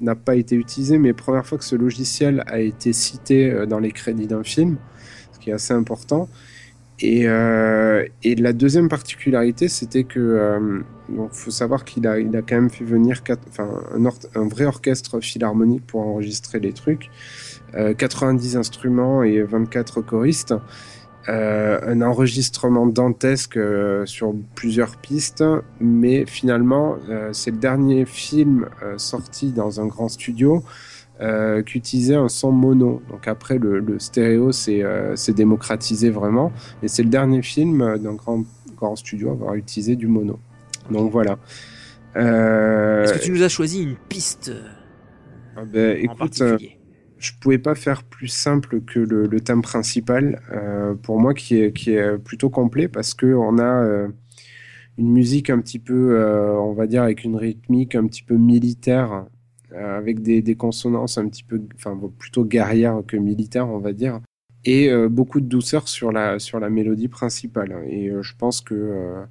n'a pas été utilisé, mais première fois que ce logiciel a été cité dans les crédits d'un film, ce qui est assez important. Et, euh, et, la deuxième particularité, c'était que euh, faut savoir qu'il a, il a quand même fait venir enfin, un, un, vrai orchestre philharmonique pour enregistrer les trucs, euh, 90 instruments et 24 choristes, euh, un enregistrement dantesque euh, sur plusieurs pistes, mais finalement, euh, c'est le dernier film sorti dans un grand studio euh, qu'utiliser un son mono. Donc après, le, le stéréo s'est euh, démocratisé vraiment. Et c'est le dernier film d'un grand, grand studio à avoir utilisé du mono. Donc voilà. Euh... Est-ce que tu nous as choisi une piste ah ben, écoute, euh, je pouvais pas faire plus simple que le, le thème principal pour moi qui est, qui est plutôt complet parce que on a une musique un petit peu, on va dire, avec une rythmique un petit peu militaire avec des, des, consonances un petit peu, enfin plutôt guerrières que militaires, on va dire, et euh, beaucoup de douceur sur la, sur la mélodie principale. Et euh, je pense que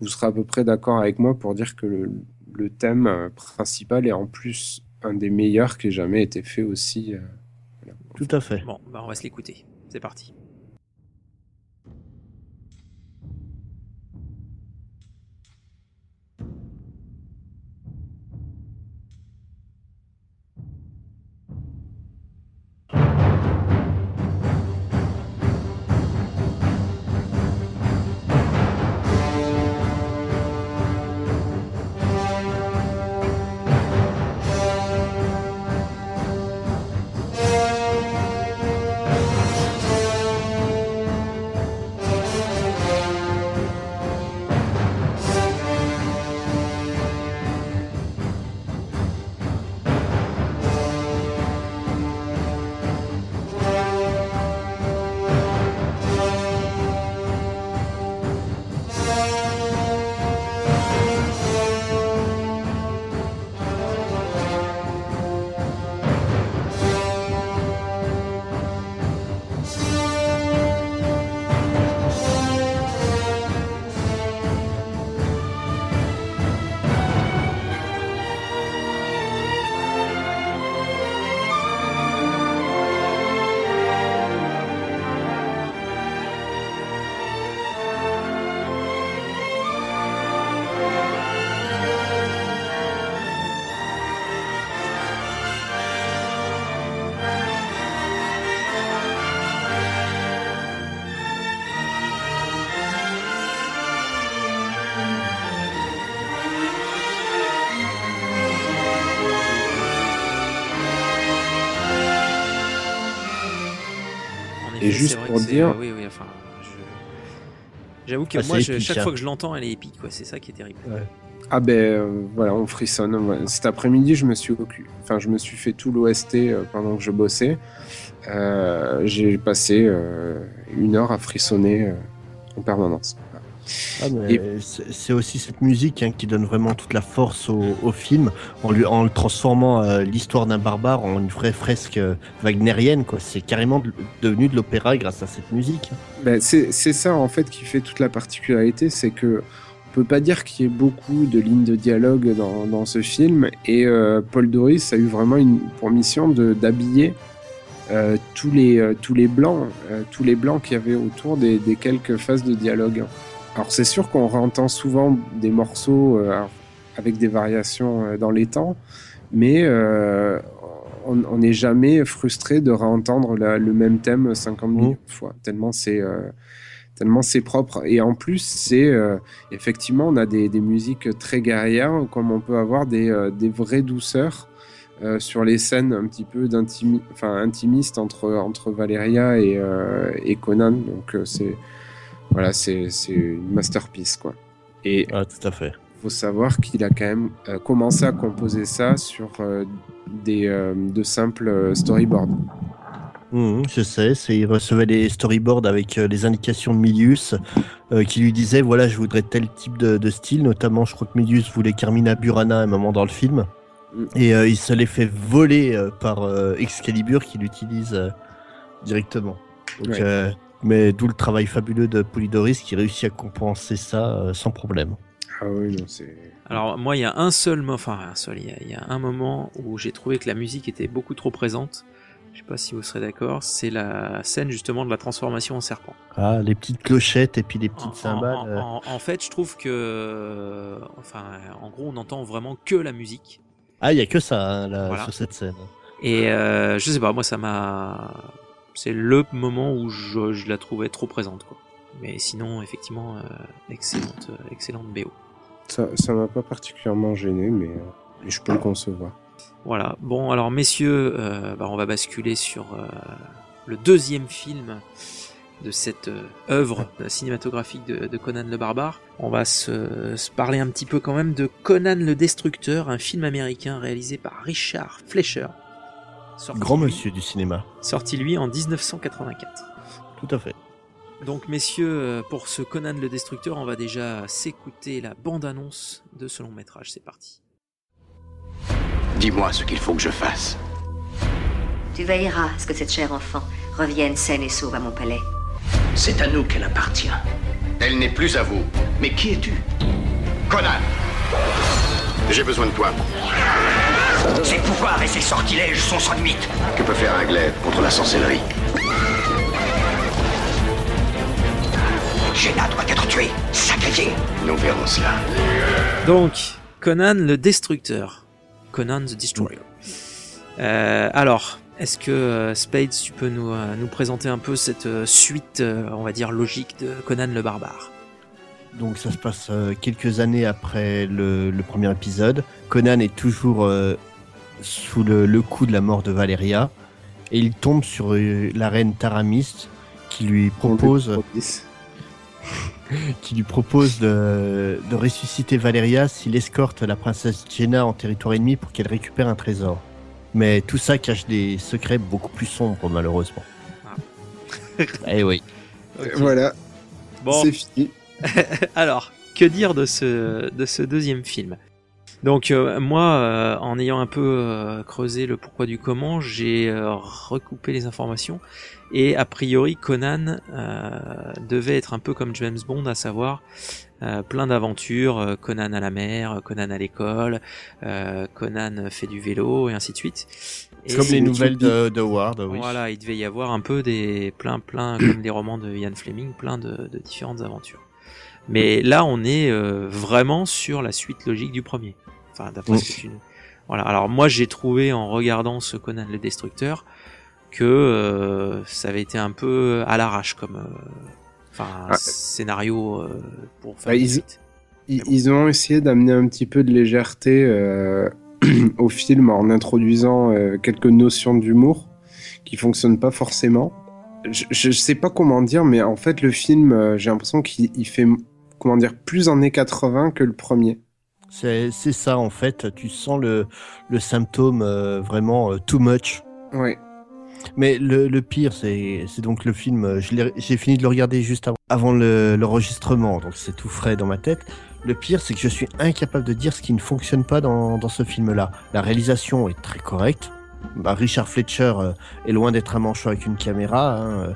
vous serez à peu près d'accord avec moi pour dire que le, le, thème principal est en plus un des meilleurs qui ait jamais été fait aussi. Tout à fait. Bon, bah on va se l'écouter. C'est parti. Pour dire- oui, oui, enfin, j'avoue que Ah, moi, je- épique, chaque hein. fois que je l'entends, elle est épique, quoi. C'est ça qui est terrible. Ah ben euh, voilà, on frissonne. Ouais. Cet après-midi, je me suis enfin je me suis fait tout l'OST euh, pendant que je bossais. Euh, J'ai passé euh, une heure à frissonner euh, en permanence. Ah, Et- c'est aussi cette musique hein, qui donne vraiment toute la force au, au film en, lui, en le transformant euh, l'histoire d'un barbare en une vraie fresque euh, wagnérienne. quoi. C'est carrément de- devenu de l'opéra grâce à cette musique. Ben, c'est ça en fait qui fait toute la particularité, c'est que on peut pas dire qu'il y ait beaucoup de lignes de dialogue dans, dans ce film et euh, Paul Doris a eu vraiment une, pour mission d'habiller euh, tous les euh, tous les blancs euh, tous les blancs qu'il y avait autour des, des quelques phases de dialogue. Alors c'est sûr qu'on réentend souvent des morceaux euh, avec des variations euh, dans les temps, mais euh, on n'est jamais frustré de réentendre la- le même thème 50 millions de fois, tellement c'est euh, tellement c'est propre. Et en plus, c'est euh, effectivement, on a des, des musiques très guerrières, comme on peut avoir des, euh, des vraies douceurs euh, sur les scènes un petit peu d'intimi, enfin intimistes entre entre Valeria et, et Conan. Donc c'est voilà, c'est une masterpiece quoi. Et Ah, tout à fait. faut savoir qu'il a quand même euh, commencé à composer ça sur euh, des euh, de simples storyboards. Mhm, je sais, il recevait les storyboards avec euh, les indications de Milius euh, qui lui disaient voilà je voudrais tel type de, de style, notamment je crois que Milius voulait Carmina Burana à un moment dans le film Mm. et euh, il se les fait voler par Excalibur qui l'utilise directement. Donc, Ouais. Mais d'où le travail fabuleux de Polydoris qui réussit à compenser ça euh, sans problème. Ah oui, non, c'est Alors moi, il y a un seul, enfin un seul, il y a, il y a un moment où j'ai trouvé que la musique était beaucoup trop présente. Je sais pas si vous serez d'accord. C'est la scène justement de la transformation en serpent. Ah, les petites clochettes et puis les En, petites en- cymbales. en- euh, en- en fait, je trouve que, enfin, en gros, on entend vraiment que la musique. Ah, il y a que ça hein, là, Voilà. sur cette scène. Et euh, je sais pas, moi, ça m'a, c'est le moment où je, je la trouvais trop présente, quoi. Mais sinon, effectivement, euh, excellente, euh, excellente BO. ça ça m'a pas particulièrement gêné, mais, euh, mais je peux le concevoir. Voilà. Bon, alors messieurs, bah, on va basculer sur le deuxième film de cette œuvre cinématographique de, de Conan le Barbare. On va se, se parler un petit peu quand même de Conan le Destructeur, un film américain réalisé par Richard Fleischer. Sorti, Grand lui- monsieur du cinéma. Sorti lui en 1984. Tout à fait. Donc messieurs, euh, pour ce Conan le Destructeur, on va déjà s'écouter la bande-annonce de ce long métrage. C'est parti. Dis-moi ce qu'il faut que je fasse. Tu veilleras à ce que cette chère enfant revienne saine et sauve à mon palais. C'est à nous qu'elle appartient. Elle n'est plus à vous. Mais qui es-tu? Conan J'ai besoin de toi. Ses pouvoirs et ses sortilèges sont sans limite. Que peut faire un glaive contre la sorcellerie Jenna doit être tuée. Sacrifiée. Nous verrons cela. Donc, Conan le Destructeur. Conan the Destroyer. Euh, alors, est-ce que euh, Spades, tu peux nous, euh, nous présenter un peu cette suite, on va dire, logique de Conan le Barbare? Donc ça se passe quelques années après le, le premier épisode. Conan est toujours sous le, le coup de la mort de Valeria et il tombe sur euh, la reine Taramis qui lui propose, qui lui propose de, de ressusciter Valeria s'il escorte la princesse Jenna en territoire ennemi pour qu'elle récupère un trésor. Mais tout ça cache des secrets beaucoup plus sombres malheureusement. eh oui. Voilà, Bon, c'est fini. alors, que dire de ce, de ce deuxième film? Donc, euh, moi, euh, en ayant un peu euh, creusé le pourquoi du comment, j'ai euh, recoupé les informations. Et a priori, Conan euh, devait être un peu comme James Bond, à savoir euh, plein d'aventures, euh, Conan à la mer, Conan à l'école, euh, Conan fait du vélo, et ainsi de suite. Et Comme les nouvelles de, de Ward, oui. voilà, il devait y avoir un peu des plein plein comme des romans de Ian Fleming, plein de, de différentes aventures. Mais là, on est euh, vraiment sur la suite logique du premier. Enfin, d'après ce que tu nous- Voilà. Alors moi, j'ai trouvé en regardant ce Conan le Destructeur que euh, ça avait été un peu à l'arrache comme euh, Ah. scénario euh, pour faire Bah, ils- ont essayé d'amener un petit peu de légèreté au film en introduisant quelques notions d'humour qui fonctionnent pas forcément. je, je sais pas comment dire, mais en fait, le film, j'ai l'impression qu'il il fait, comment dire, plus années 80 que le premier. C'est ça en fait. Tu sens le, le symptôme euh, vraiment euh, too much. Ouais. Mais le, le pire, c'est c'est donc le film. euh, J'ai fini de le regarder juste avant, avant le- l'enregistrement, donc c'est tout frais dans ma tête. Le pire, c'est que je suis incapable de dire ce qui ne fonctionne pas dans, dans ce film-là. La réalisation est très correcte. Bah, Richard Fletcher euh, est loin d'être un manchot avec une caméra. hein, euh,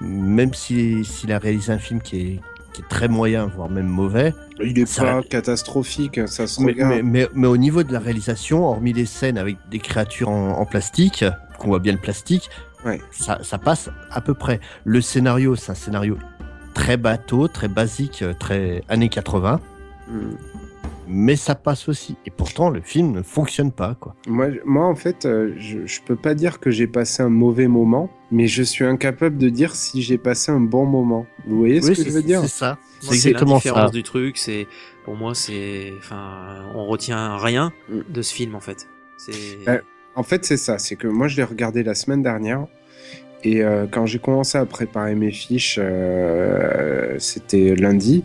même si- s'il a réalisé un film qui est, qui est très moyen, voire même mauvais. Il est Ça- pas catastrophique, ça se Mais, regarde. mais, mais- mais au niveau de la réalisation, hormis les scènes avec des créatures en, en plastique, qu'on voit bien le plastique, Ouais. ça, ça passe à peu près. Le scénario, c'est un scénario très bateau, très basique, euh, très années 80, Hmm. Mais ça passe aussi. Et pourtant, le film ne fonctionne pas, quoi. Moi, moi, en fait, euh, je, je peux pas dire que j'ai passé un mauvais moment, mais je suis incapable de dire si j'ai passé un bon moment. Vous voyez ce Oui, que je veux dire? c'est ça. C'est exactement ça. du truc. C'est pour moi, c'est, enfin, on retient rien Mm. de ce film en fait. Ouais. En fait, c'est ça. C'est que moi, je l'ai regardé la semaine dernière. Et euh, quand j'ai commencé à préparer mes fiches, euh, c'était lundi,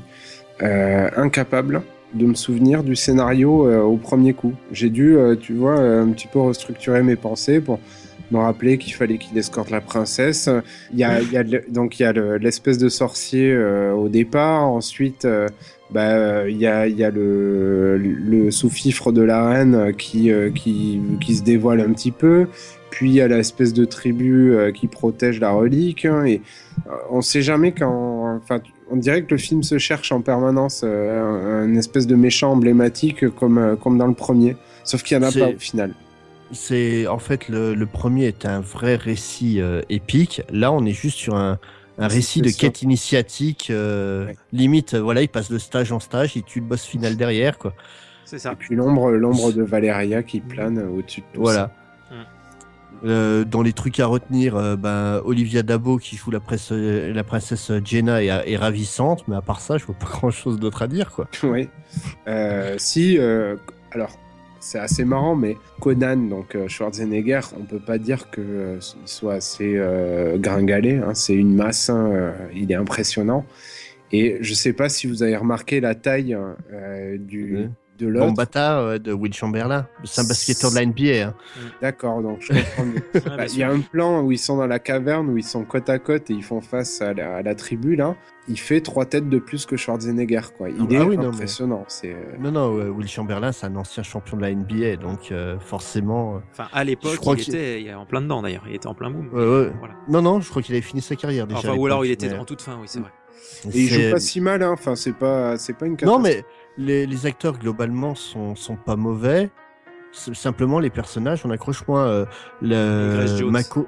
euh, incapable de me souvenir du scénario euh, au premier coup. J'ai dû, euh, tu vois, euh, un petit peu restructurer mes pensées pour me rappeler qu'il fallait qu'il escorte la princesse. Il y a, y a le- donc il y a le- l'espèce de sorcier euh, au départ. Ensuite, euh, bah, euh, il y a, il y a le, le sous-fifre de la reine qui, qui, qui se dévoile un petit peu. Puis il y a l'espèce de tribu euh, qui protège la relique. hein, et euh, on sait jamais quand. Enfin, on dirait que le film se cherche en permanence euh, un, un espèce de méchant emblématique comme, euh, comme dans le premier. Sauf qu'il n'y en a pas au final. C'est en fait le, le premier est un vrai récit euh, épique. Là, on est juste sur un, un récit de quête initiatique. euh, Ouais. Limite, euh, voilà, il passe de stage en stage, il tue le boss final derrière, quoi. C'est ça. Et puis l'ombre, l'ombre de Valéria qui plane au-dessus de tout Voilà. ça. Euh, dans les trucs à retenir, euh, ben, Olivia Dabo qui joue la, presse, euh, la princesse Jenna est, est ravissante, mais à part ça, je vois pas grand chose d'autre à dire, quoi. Oui. Si, alors, c'est assez marrant, mais Conan, donc Schwarzenegger, on peut pas dire que euh, il soit assez gringalé. hein, c'est une masse, hein, il est impressionnant. Et je sais pas si vous avez remarqué la taille euh, du. De l'autre. Gambata euh, de Will Chamberlain, c'est un basketteur de la NBA. Hein. D'accord, donc je comprends mieux. Ah, Bah, Il y a un plan où ils sont dans la caverne, où ils sont côte à côte et ils font face à la, à la tribu là. Il fait trois têtes de plus que Schwarzenegger, quoi. Il Ah bah est oui, non, mais- impressionnant. Euh, Non, non, euh, Will Chamberlain, c'est un ancien champion de la NBA, donc euh, forcément. euh, Enfin, à l'époque, Je crois il qu'il- était il est en plein dedans d'ailleurs. Il était en plein boom. Ouais, ouais. Voilà. Non, non, je crois qu'il avait fini sa carrière déjà. Enfin, ou alors il était mais- en toute fin, oui, c'est vrai. Et il joue pas si mal, hein. Enfin, c'est pas, c'est pas une Non, catastrophe. mais les, les acteurs globalement sont, sont pas mauvais. Simplement, les personnages, on accroche moins. euh, le Jones. Mako.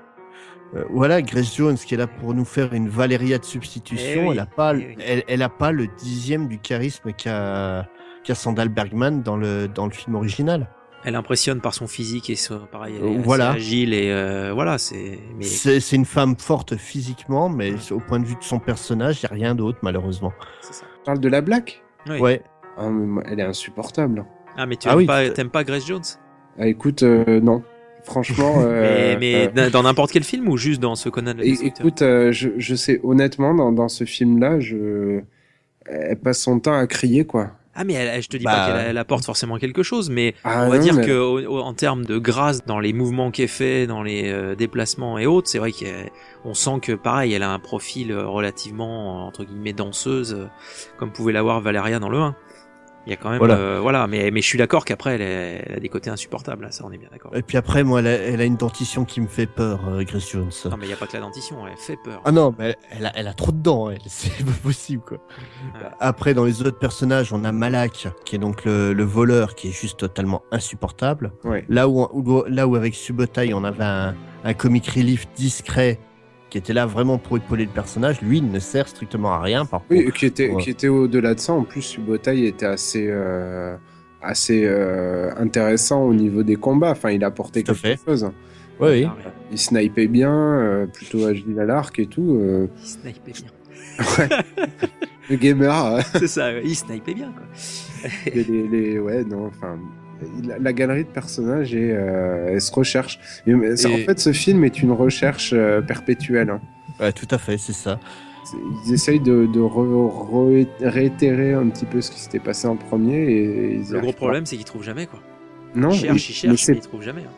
Euh, voilà, Grace Jones qui est là pour nous faire une Valéria de substitution. Eh oui, elle a pas, eh oui. elle, elle a pas le dixième du charisme qu'a qu'a Sandal Bergman dans le dans le film original. Elle impressionne par son physique et son, pareil, elle est assez voilà. agile et euh, voilà, c'est. Mais C'est une femme forte physiquement, mais au point de vue de son personnage, il y a rien d'autre malheureusement. c'est ça. On parle de la Black? Oui. Ouais. Ah, mais elle est insupportable. Ah, mais tu Ah aimes oui, pas, t'aimes Grace Jones? Ah, écoute, euh, non. Franchement. euh, Mais, mais euh, dans n'importe quel film ou juste dans ce Conan le écoute, euh, je, je sais honnêtement dans, dans ce film-là, je, elle passe son temps à crier quoi. Ah, mais elle- je te dis Bah, pas qu'elle elle apporte forcément quelque chose, mais Ah, on va non, dire mais- que au- au- en termes de grâce dans les mouvements qu'elle fait, dans les euh, déplacements et autres, c'est vrai qu'on sent que pareil, elle a un profil relativement entre guillemets danseuse, comme pouvait l'avoir Valeria dans le 1. Il y a quand même, Voilà. voilà, voilà mais, mais je suis d'accord qu'après elle, est- elle a des côtés insupportables, là, ça on est bien d'accord. Et puis après, moi, elle a, elle a une dentition qui me fait peur, euh, Grace Jones. Non mais il y a pas que la dentition, elle fait peur. Ah non, mais elle a, elle a trop de dents, elle. C'est pas possible, quoi. Ouais. Après, dans les autres personnages, on a Malak, qui est donc le, le voleur, qui est juste totalement insupportable. Ouais. Là où, où- là où avec Subotai, on avait un, un comic relief discret, qui était là vraiment pour épauler le personnage, lui, il ne sert strictement à rien, par Oui, contre. qui était, Ouais. qui était au-delà de ça. En plus, Subotai était assez, euh, assez euh, intéressant au niveau des combats. Enfin, il apportait quelque fait. chose. Oui, oui. Ah. Il snipait bien, euh, plutôt agile à l'arc et tout. euh. Il snipait bien. Le gamer, euh, c'est ça, il snipait bien quoi. les, les- les- ouais, non, enfin. La, la galerie de personnages et euh, elle se recherche. Ça- En fait, ce film est une recherche euh, perpétuelle. hein. Ouais, tout à fait, c'est ça. Ils essayent de, de re- re- réitérer un petit peu ce qui s'était passé en premier et ils Le gros problème, c'est qu'ils trouvent jamais quoi. non, ils cherchent, ils mais cherchent, mais ils trouvent jamais. hein.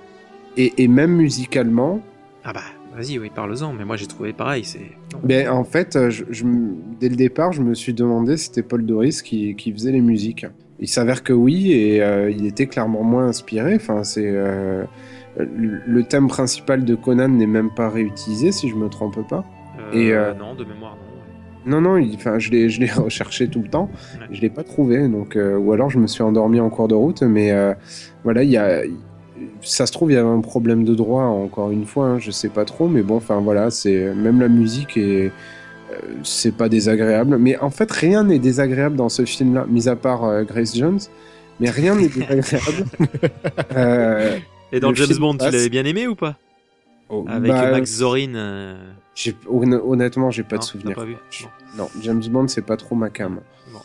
et, et même musicalement, Ah bah, vas-y, oui, parle-en. Mais moi, j'ai trouvé pareil. C'est. ben, en fait, euh, je, je me- dès le départ, je me suis demandé si c'était Paul Doris qui, qui faisait les musiques. Il s'avère que oui, et euh, il était clairement moins inspiré. Enfin, c'est euh, le thème principal de Conan n'est même pas réutilisé, si je me trompe pas. Euh, et, non, de mémoire, non. Non, non, il- je l'ai, recherché tout le temps. Ouais. Je l'ai pas trouvé, donc euh, ou alors je me suis endormi en cours de route. Mais euh, voilà, il y a, ça se trouve, il y avait un problème de droit. Encore une fois, hein, je sais pas trop, mais bon, enfin voilà, c'est même la musique et c'est pas désagréable. Mais en fait, rien n'est désagréable dans ce film-là, mis à part euh, Grace Jones. Mais rien n'est désagréable. Euh, Et dans le James Bond, tu l'avais bien aimé ou pas oh, Avec bah, Max Zorin. euh, honnêtement, j'ai pas non, de souvenir. pas vu Je- Bon. Non, James Bond, c'est pas trop ma cam. Bon.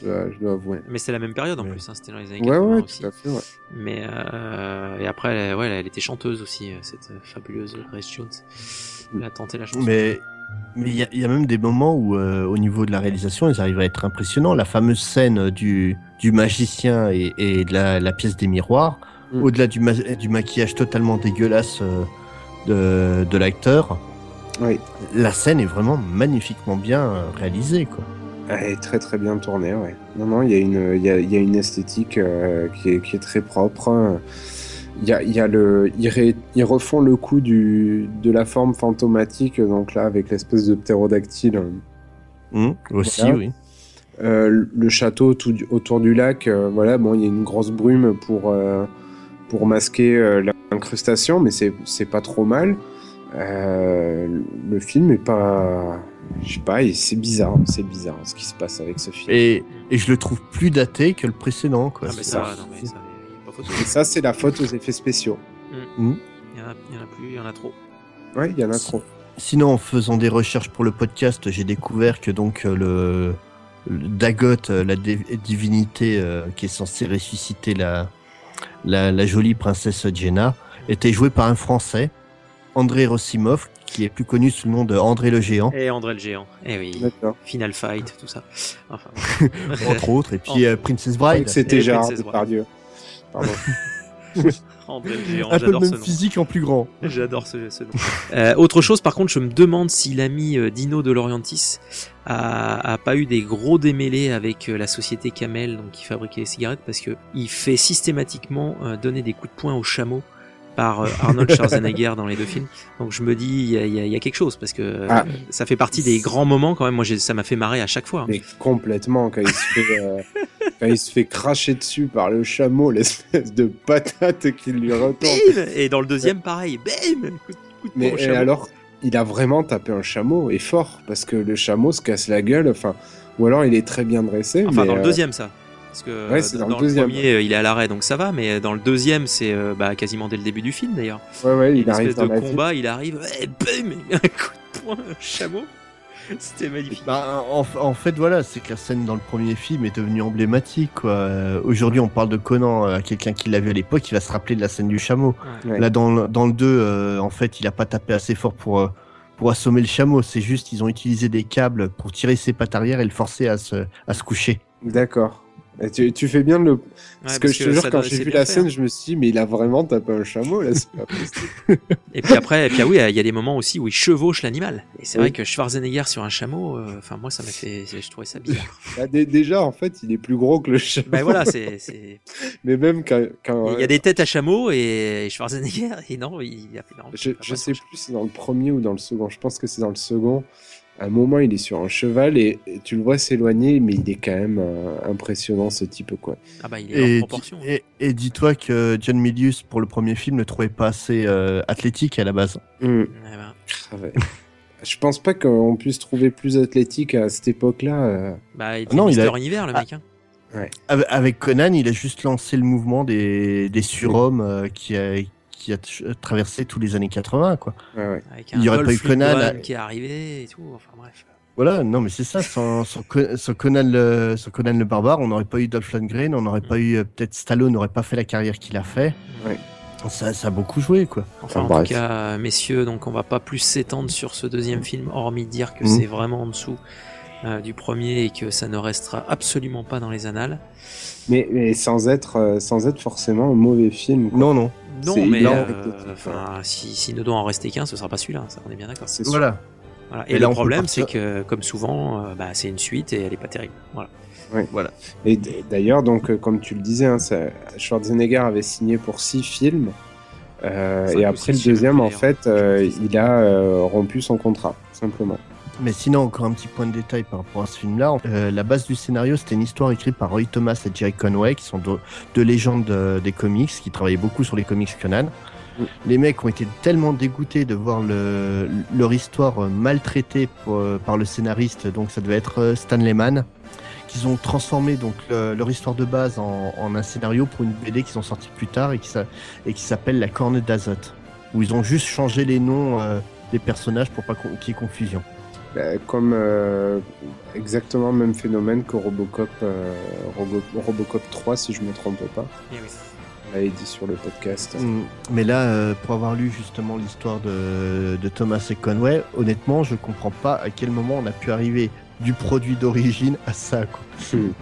Je dois, je dois avouer. Mais c'est la même période en Ouais. plus, hein, c'était dans les années Ouais, 80 ouais, aussi. tout à fait, ouais. Mais euh, et après, elle, ouais, elle était chanteuse aussi, euh, cette euh, fabuleuse Grace Jones. Elle a tenté la chanson. Mais mais il y, a- il y a même des moments où, euh, au niveau de la réalisation, ils arrivent à être impressionnants. La fameuse scène euh, du, du magicien et, et de la, la pièce des miroirs, Mm. au-delà du, ma- du maquillage totalement dégueulasse euh, de, de l'acteur, Oui. la scène est vraiment magnifiquement bien réalisée. Quoi. Elle est très très bien tournée, ouais. Non, non, il y, a une- il y, a, il y a une esthétique euh, qui, est, qui est très propre. hein. Il y a, il y a le, ils, ré- ils refont le coup du, de la forme fantomatique, donc là, avec l'espèce de ptérodactyle. Hum, aussi, Voilà. oui. Euh, le château tout autour du lac, euh, voilà, bon, il y a une grosse brume pour, euh, pour masquer euh, l'incrustation, mais c'est pas trop mal. Euh, le film est pas. Je sais pas, c'est bizarre, c'est bizarre ce qui se passe avec ce film. Et, et je le trouve plus daté que le précédent. Quoi. ah, mais ça, ça. non, mais ça, photo. Et ça, c'est la faute aux effets spéciaux. Il y, en a, il y en a plus, il y en a trop. Ouais, il y en a trop. Sinon, en faisant des recherches pour le podcast, j'ai découvert que donc euh, le, le Dagot, euh, la dé- divinité euh, qui est censée ressusciter la, la, la jolie princesse Jenna, était joué par un Français, André Rossimov, qui est plus connu sous le nom de André le Géant, Et André le géant. Eh oui. Final Fight, tout ça. Enfin. entre autres, et puis euh, Princess Bride. c'était Et Gérard. Depardieu. Pardon. André le géant, Un peu le j'adore ce même nom. physique en plus grand. J'adore ce, ce nom. Euh, autre chose, par contre, je me demande si l'ami euh, Dino de Laurentiis a, a pas eu des gros démêlés avec euh, la société Camel, donc qui fabriquait les cigarettes, parce que il fait systématiquement euh, donner des coups de poing au chameau par euh, Arnold Schwarzenegger dans les deux films. Donc je me dis, il y y a- il y a quelque chose, parce que euh, Ah. ça fait partie des grands moments quand même. Moi, ça m'a fait marrer à chaque fois. hein. Mais complètement, quand il se fait, euh, quand il se fait cracher dessus par le chameau, l'espèce de patate qui lui retombe. Et dans le deuxième, pareil, coup coup de Mais et alors, il a vraiment tapé un chameau et fort parce que le chameau se casse la gueule. Enfin, ou alors il est très bien dressé. Enfin, mais, dans le euh, deuxième, ça. Parce que Ouais, euh, dans, dans le deuxième. premier, euh, il est à l'arrêt, donc ça va, mais dans le deuxième, c'est euh, bah, quasiment dès le début du film d'ailleurs. Ouais, ouais, Il arrive espèce dans de la combat, il arrive, et il met un coup de poing, un chameau. C'était magnifique. Bah, en, en fait, voilà, c'est que la scène dans le premier film est devenue emblématique. Euh, Aujourd'hui, on parle de Conan euh, à quelqu'un qui l'a vu à l'époque, il va se rappeler de la scène du chameau. Ouais. Là, dans le, dans le 2, euh, en fait, il a pas tapé assez fort pour, euh, pour assommer le chameau. C'est juste, ils ont utilisé des câbles pour tirer ses pattes arrière et le forcer à se, à se coucher. D'accord. Et tu, tu fais bien de le. Parce que je te jure, quand j'ai vu la fait, scène, hein. je me suis dit, mais il a vraiment tapé un chameau là, c'est pas possible. Et puis après, et puis, ah oui, il y a des moments aussi où il chevauche l'animal. Et c'est Oui. vrai que Schwarzenegger sur un chameau, euh, enfin, moi, ça m'a fait, je trouvais ça bizarre. Bah, dé- déjà, en fait, il est plus gros que le chameau. ben voilà, c'est, Mais même quand. quand il y a des têtes à chameau et Schwarzenegger, et non, il a fait, non, Je, je sais plus si c'est dans le premier ou dans le second. Je pense que c'est dans le second. À un moment, il est sur un cheval et, et tu le vois s'éloigner, mais il est quand même euh, impressionnant ce type quoi. Ah bah, il est Et, en proportion. et, et dis-toi que John Milius, pour le premier film, ne trouvait pas assez euh, athlétique à la base. Ouais, bah, Ah ouais. Je pense pas qu'on puisse trouver plus athlétique à cette époque-là. euh. bah, il Non, non, il a- Univers, le Ah. mec. Hein. Avec, avec Conan, il a juste lancé le mouvement des, des surhommes euh, qui a, qui a traversé tous les années 80, quoi. Ouais, ouais. Avec Il un y aurait pas eu Conan, qui est arrivé et tout. Enfin bref. Voilà, non, mais c'est ça, sans, sans, Co- sans Conan, le, sans Conan le barbare, on n'aurait pas eu Dolph Lundgren, on n'aurait pas eu, euh, peut-être Stallone n'aurait pas fait la carrière qu'il a fait. Ça, ça a beaucoup joué, quoi. Enfin, en bref. tout cas, messieurs, donc on va pas plus s'étendre sur ce deuxième film, hormis dire que Mhm. c'est vraiment en dessous euh, du premier et que ça ne restera absolument pas dans les annales. Mais, mais sans être euh, sans être forcément un mauvais film. quoi. Non, non. Non, mais euh, enfin, si, s'il ne doit en rester qu'un, ce sera pas celui-là, ça on est bien d'accord. Voilà. Voilà. Et Et, là, le problème, c'est que, comme souvent, euh, bah, c'est une suite et elle est pas terrible. Voilà. Et d- d'ailleurs, donc, euh, comme tu le disais, hein, ça- Schwarzenegger avait signé pour six films. Euh, et après le deuxième, en fait, euh, il a euh, rompu son contrat, simplement. Mais sinon, encore un petit point de détail par rapport à ce film-là. Euh, la base du scénario, c'était une histoire écrite par Roy Thomas et Jerry Conway, qui sont deux, deux légendes euh, des comics, qui travaillaient beaucoup sur les comics Conan. Mm. Les mecs ont été tellement dégoûtés de voir le, leur histoire euh, maltraitée pour- euh, par le scénariste, donc ça devait être Stan Lehman, qu'ils ont transformé donc le- leur histoire de base en, en un scénario pour une BD qu'ils ont sorti plus tard et qui, et qui s'appelle La Corne d'Azote, où ils ont juste changé les noms des personnages pour pas qu'il y ait confusion. Euh, comme euh, exactement le même phénomène que Robocop, euh, Robo- Robocop 3, si je me trompe pas. On l'avait dit sur le podcast. Mm. Mais là, euh, pour avoir lu justement l'histoire de, de Thomas et Conway, honnêtement, je comprends pas à quel moment on a pu arriver du produit d'origine à ça. Quoi. Hmm.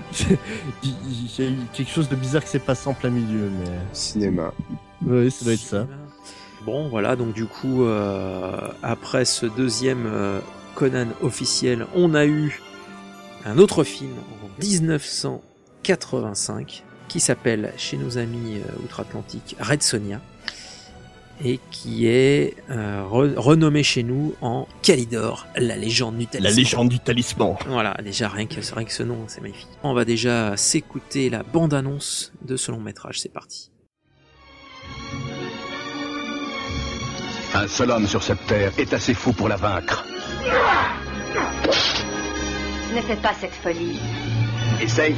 Il il y a eu quelque chose de bizarre qui s'est passé en plein milieu, mais Cinéma. ouais, ça doit être ça. Bon, voilà, donc du coup, euh, après ce deuxième euh, Conan officiel, on a eu un autre film en 1985 qui s'appelle chez nos amis euh, outre-Atlantique Red Sonia et qui est euh, re- renommé chez nous en Calidor, la légende du La talisman. légende du talisman. Voilà, déjà rien que, vrai que ce nom, c'est magnifique. On va déjà s'écouter la bande-annonce de ce long métrage, c'est parti. Un seul homme sur cette terre est assez fou pour la vaincre. Ne faites pas cette folie. Essaye.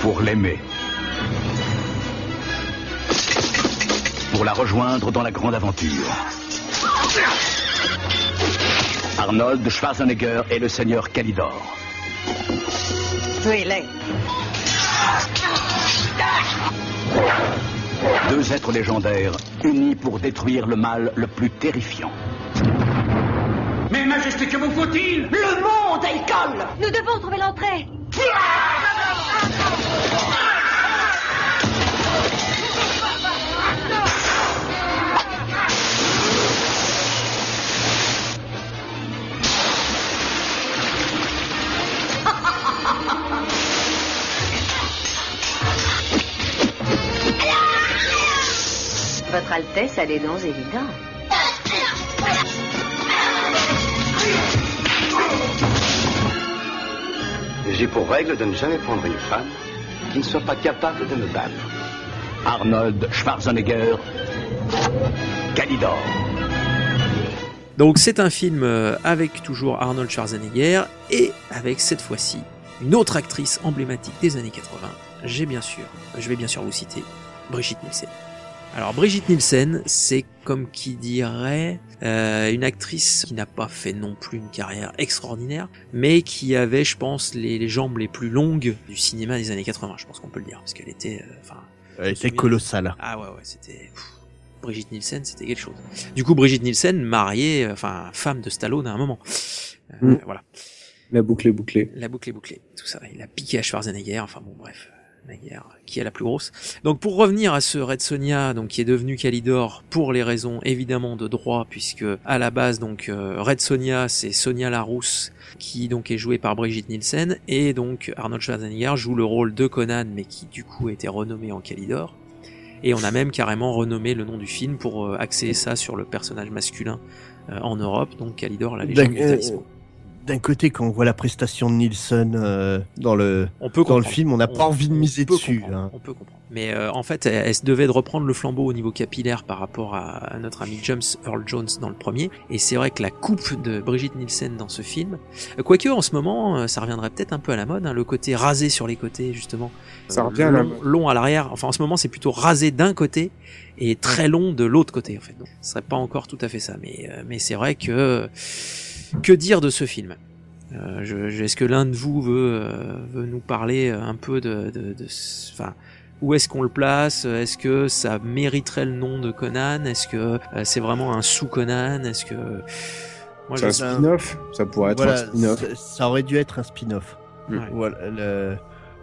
Pour l'aimer. Pour la rejoindre dans la grande aventure. Arnold Schwarzenegger est le seigneur Calidor. Oui. Deux êtres légendaires unis pour détruire le mal le plus terrifiant. Mais Majesté, que vous faut-il? Le monde école Nous devons trouver l'entrée. Votre Altesse a des dons évidents. J'ai pour règle de ne jamais prendre une femme qui ne soit pas capable de me battre. Arnold Schwarzenegger, Calidor. Donc c'est un film euh, avec toujours Arnold Schwarzenegger et avec cette fois-ci une autre actrice emblématique des années 80. J'ai bien sûr, je vais bien sûr vous citer Brigitte Nielsen. Alors Brigitte Nielsen, c'est comme qui dirait euh, une actrice qui n'a pas fait non plus une carrière extraordinaire, mais qui avait, je pense, les, les jambes les plus longues du cinéma des années 80. Je pense qu'on peut le dire parce qu'elle était, euh, enfin, Elle était colossale. ah ouais, ouais, c'était. Brigitte Nielsen, c'était quelque chose. Du coup, Brigitte Nielsen, mariée, euh, enfin, femme de Stallone à un moment. Euh, Mm. Voilà. La boucle est bouclée. La boucle est bouclée. Tout ça. Il a piqué à Schwarzenegger. Enfin bon, bref. La guerre. Qui est la plus grosse? Donc, pour revenir à ce Red Sonia, donc, qui est devenu Calidor pour les raisons, évidemment, de droit, puisque, à la base, donc, euh, Red Sonia, c'est Sonia Larousse, qui, donc, est jouée par Brigitte Nielsen, et donc, Arnold Schwarzenegger joue le rôle de Conan, mais qui, du coup, a été renommé en Calidor. Et on a même carrément renommé le nom du film pour euh, axer ça sur le personnage masculin euh, en Europe, donc Calidor, la légende du talisman. D'un côté, quand on voit la prestation de Nielsen euh, dans le On peut dans le film, on n'a pas On- envie de miser dessus. hein. On peut comprendre. Mais euh, en fait, elle, elle se devait de reprendre le flambeau au niveau capillaire par rapport à, à notre ami James Earl Jones dans le premier. Et c'est vrai que la coupe de Brigitte Nielsen dans ce film, euh, quoique en ce moment, euh, ça reviendrait peut-être un peu à la mode, hein, le côté rasé sur les côtés justement, Ça Euh, revient à la long, mode. long à l'arrière. Enfin, en ce moment, c'est plutôt rasé d'un côté et très long de l'autre côté en fait. Donc, ce serait pas encore tout à fait ça, mais euh, mais c'est vrai que que dire de ce film? Euh, je, est-ce que l'un de vous veut, euh, veut nous parler un peu de, de, enfin, où est-ce qu'on le place? Est-ce que ça mériterait le nom de Conan? Est-ce que euh, c'est vraiment un sous Conan Est-ce que C'est un spin-off? Ça pourrait être Voilà, un spin-off. ça, ça aurait dû être un spin-off. Voilà, le,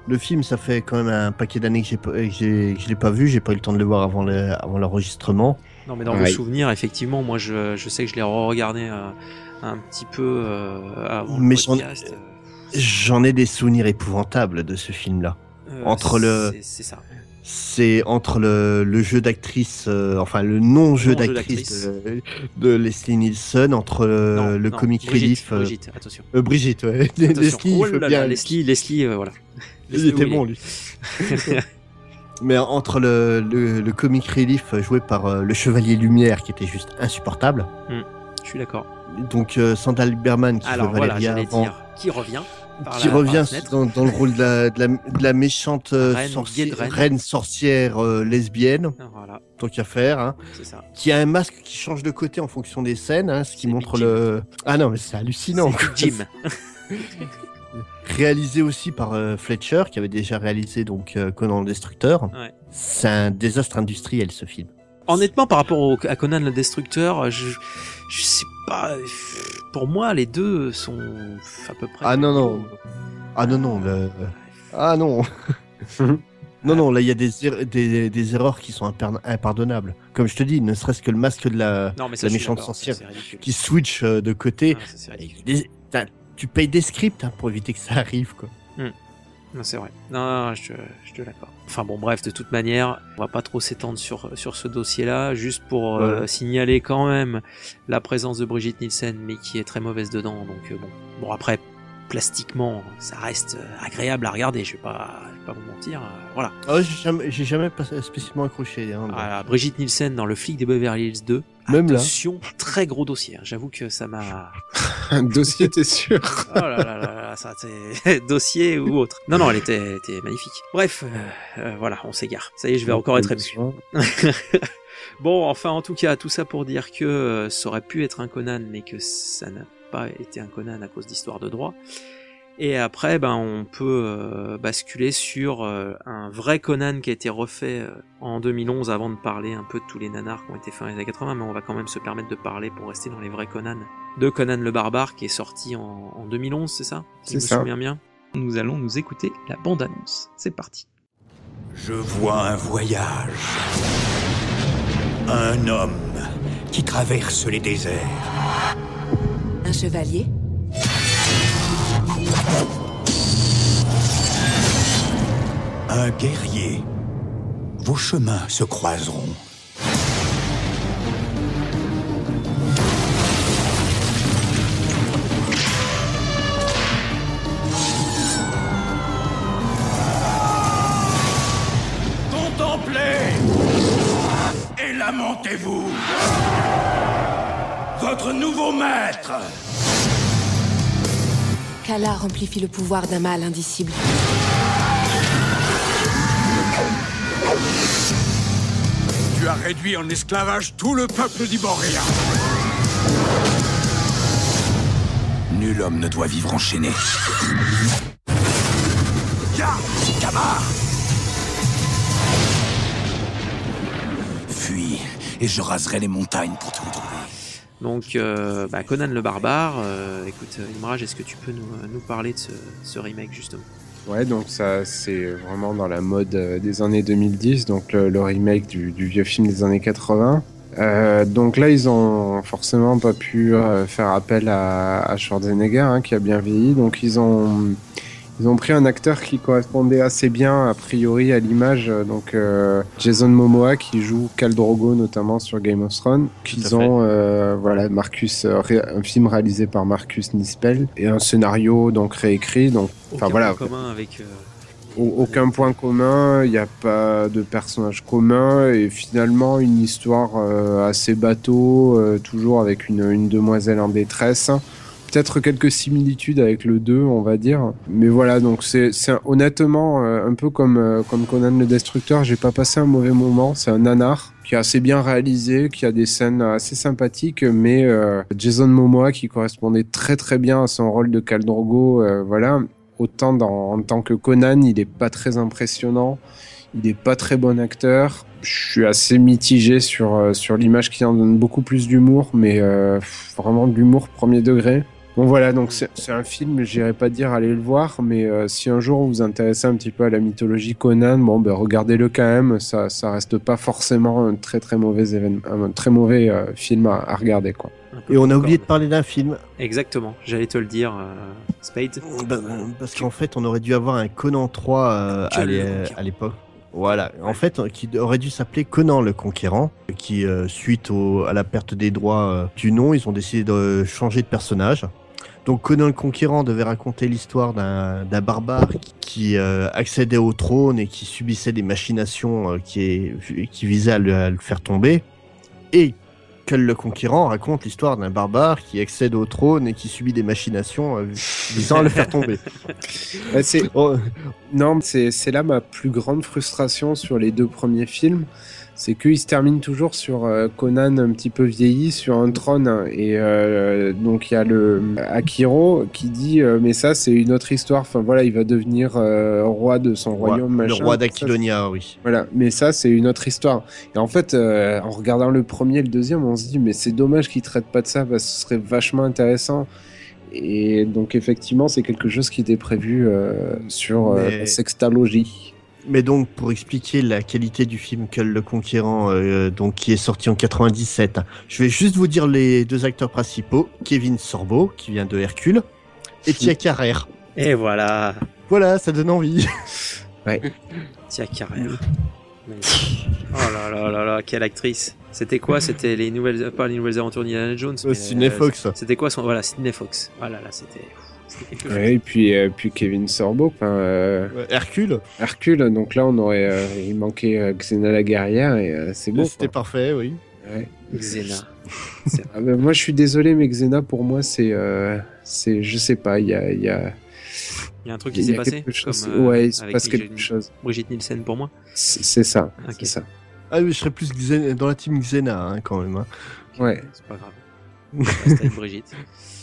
le film, ça fait quand même un paquet d'années que que que je l'ai pas vu. J'ai pas eu le temps de le voir avant le- avant l'enregistrement. Non, mais dans Ouais. vos souvenirs, effectivement, moi je, je sais que je l'ai re-regardé euh, un petit peu euh, avant Mais le j'en- podcast. J'en ai des souvenirs épouvantables de ce film-là. Euh, entre le- c'est- ça. C'est entre le, le jeu d'actrice, euh, enfin le non-jeu d'actrice de, de Leslie Nielsen, entre le, Non, le non, comic Brigitte, relief. euh, Brigitte, attention. euh, Brigitte, ouais. attention. Leslie, oh là bien- Leslie, Leslie, euh, voilà. Il Leslie était bon, lui. Mais entre le, le, le comic relief joué par euh, le Chevalier Lumière, qui était juste insupportable, Je suis d'accord. Donc euh, Sandal Berman qui Alors fait voilà, Valéria j'allais avant, dire qui revient. qui la- revient dans, dans le rôle de la, de la, de la méchante euh, Reine, sorcière, reine. reine sorcière euh, lesbienne, Voilà, tant qu'à faire, hein, ça. qui a un masque qui change de côté en fonction des scènes, hein, ce qui montre le... Ah non, mais c'est hallucinant. Jim. réalisé aussi par euh, Fletcher, qui avait déjà réalisé donc euh, Conan le Destructeur. Ouais. C'est un désastre industriel ce film. Honnêtement, par rapport au, à Conan le Destructeur, je, je sais pas. Pour moi, les deux sont à peu près. Ah non, non. Ah non, non, le... Ah non Non, non, là il y a des, er- des, des erreurs qui sont impar- impardonnables. Comme je te dis, ne serait-ce que le masque de la... Non, mais La ça, méchante sorcière qui switch euh, de côté. Ah, ça. Des- Tu payes des scripts hein, pour éviter que ça arrive. Quoi. Non, c'est vrai. Non, non, je, je te l'accorde. Enfin bon, bref, de toute manière, on va pas trop s'étendre sur, sur ce dossier-là, juste pour euh, Ouais. signaler quand même la présence de Brigitte Nielsen, mais qui est très mauvaise dedans. Donc euh, bon, bon après, plastiquement, ça reste euh, agréable à regarder. Je vais pas, je vais pas vous mentir. euh, voilà. Ah, j'ai jamais, j'ai jamais pas- spécialement accroché. Hein, donc. Ah, Brigitte Nielsen dans Le flic des Beverly Hills 2. Même là. Attention, très gros dossier. hein. J'avoue que ça m'a. Un dossier, t'es sûr? Oh là là là là, ça c'est dossier ou autre. Non non, elle était, elle était magnifique. Bref, euh, euh, voilà, on s'égare. Ça y est, je vais encore être ému. Bon, enfin, en tout cas, tout ça pour dire que euh, ça aurait pu être un Conan, mais que ça n'a pas été un Conan à cause d'histoire de droit. Et après, ben, on peut euh, basculer sur euh, un vrai Conan qui a été refait euh, en 2011 avant de parler un peu de tous les nanars qui ont été faits dans les années 80, mais on va quand même se permettre de parler pour rester dans les vrais Conan. De Conan le Barbare qui est sorti en, en 2011, c'est ça? Si je me ça. souviens bien. Nous allons nous écouter la bande-annonce. C'est parti. Je vois un voyage. Un homme qui traverse les déserts. Un chevalier? Un guerrier. Vos chemins se croiseront. Contemplez et lamentez-vous. Votre nouveau maître. Kala amplifie le pouvoir d'un mal indicible. Tu as réduit en esclavage tout le peuple d'Iboria. Nul homme ne doit vivre enchaîné. Ya Kama Fuis, et je raserai les montagnes pour te retrouver. Donc, euh, bah, Conan le Barbare, euh, écoute, euh, Imraj, est-ce que tu peux nous, parler de ce, remake justement? Ouais, donc ça, c'est vraiment dans la mode des années 2010, donc le, remake du, vieux film des années 80. Euh, donc là, ils ont forcément pas pu faire appel à, à Schwarzenegger, hein, qui a bien vieilli. Donc ils ont, ils ont pris un acteur qui correspondait assez bien, a priori, à l'image. euh, Donc euh, Jason Momoa, qui joue Khal Drogo notamment sur Game of Thrones. Tout à Ils fait. ont, euh, voilà, Marcus, euh, un film réalisé par Marcus Nispel et un scénario donc réécrit. Donc Enfin, Aucun voilà. point commun avec. euh, au- aucun point commun, il n'y a pas de personnage commun et finalement une histoire euh, assez bateau, euh, toujours avec une, une demoiselle en détresse. Peut-être quelques similitudes avec le 2, on va dire. Mais voilà, donc c'est honnêtement euh, un peu comme euh, comme Conan le Destructeur, j'ai pas passé un mauvais moment. C'est un nanar qui est assez bien réalisé, qui a des scènes assez sympathiques, mais euh, Jason Momoa qui correspondait très très bien à son rôle de Khal Drogo, voilà. Autant en tant que Conan, il est pas très impressionnant, il est pas très bon acteur. Je suis assez mitigé sur sur l'image qui en donne beaucoup plus d'humour, mais vraiment de l'humour premier degré. Bon voilà, donc c'est un film, j'irai pas dire aller le voir, mais euh, si un jour vous vous intéressez un petit peu à la mythologie Conan, bon ben regardez-le quand même, ça ça reste pas forcément un très très mauvais événement, un très mauvais euh, film à, à regarder quoi. Et on a oublié de parler d'un film. Exactement, j'allais te le dire, euh, Spade. Bah, parce qu'en fait, on aurait dû avoir un Conan 3 euh, Que à l'époque. Voilà, en fait, qui aurait dû s'appeler Conan le Conquérant, qui, euh, suite au- à la perte des droits euh, du nom, ils ont décidé de changer de personnage. Donc Conan le Conquérant devait raconter l'histoire d'un barbare qui, euh, accédait au trône et qui subissait des machinations euh, qui, visaient à le, faire tomber. Et Kull le Conquérant raconte l'histoire d'un barbare qui accède au trône et qui subit des machinations euh, visant à le faire tomber. Oh, c'est là ma plus grande frustration sur les deux premiers films. C'est qu'ils se terminent toujours sur euh, Conan un petit peu vieilli sur un trône. Et euh, donc il y a le Akiro qui dit euh, Mais ça, c'est une autre histoire. Enfin voilà, il va devenir euh, roi de son roi- royaume. le machin. roi Ça, d'Aquilonia, oui. voilà, mais ça c'est une autre histoire. Et en fait, en regardant le premier et le deuxième, on se dit mais c'est dommage qu'ils traitent pas de ça parce que ce serait vachement intéressant. Et donc effectivement, c'est quelque chose qui était prévu sur Mais- la sextalogie. Mais donc, pour expliquer la qualité du film Kull le Conquérant, euh, donc qui est sorti en 97, je vais juste vous dire les deux acteurs principaux Kevin Sorbo, qui vient de Hercule, et Tia Carrère. Et voilà, Voilà, ça donne envie. Tia Carrère. Oh là là là là, quelle actrice. C'était quoi? C'était les nouvelles, euh, pas les nouvelles aventures d'Indiana Jones. Euh, mais, Sidney Fox. C'était quoi son, voilà, Sidney Fox. Voilà, là, c'était, c'était quelque chose. Ouais, et puis, euh, puis Kevin Sorbo, euh, Ouais, Hercule, Hercule, donc là on aurait, euh, il manquait euh, Xena la guerrière et euh, c'est bon. c'était parfait, oui. Ouais. Xena. Ah ben, moi je suis désolé, mais Xena pour moi c'est, euh, c'est, je sais pas, il y a, il y a, Il y a un truc qui s'est passé quelque chose. comme, euh, ouais, il se passe Brigitte- quelque chose. Brigitte Nielsen pour moi. C'est c'est ça, c'est ça. Ah oui, je serais plus Xena- dans la team Xena, hein, quand même. hein. Ouais. C'est pas grave. Avec Brigitte.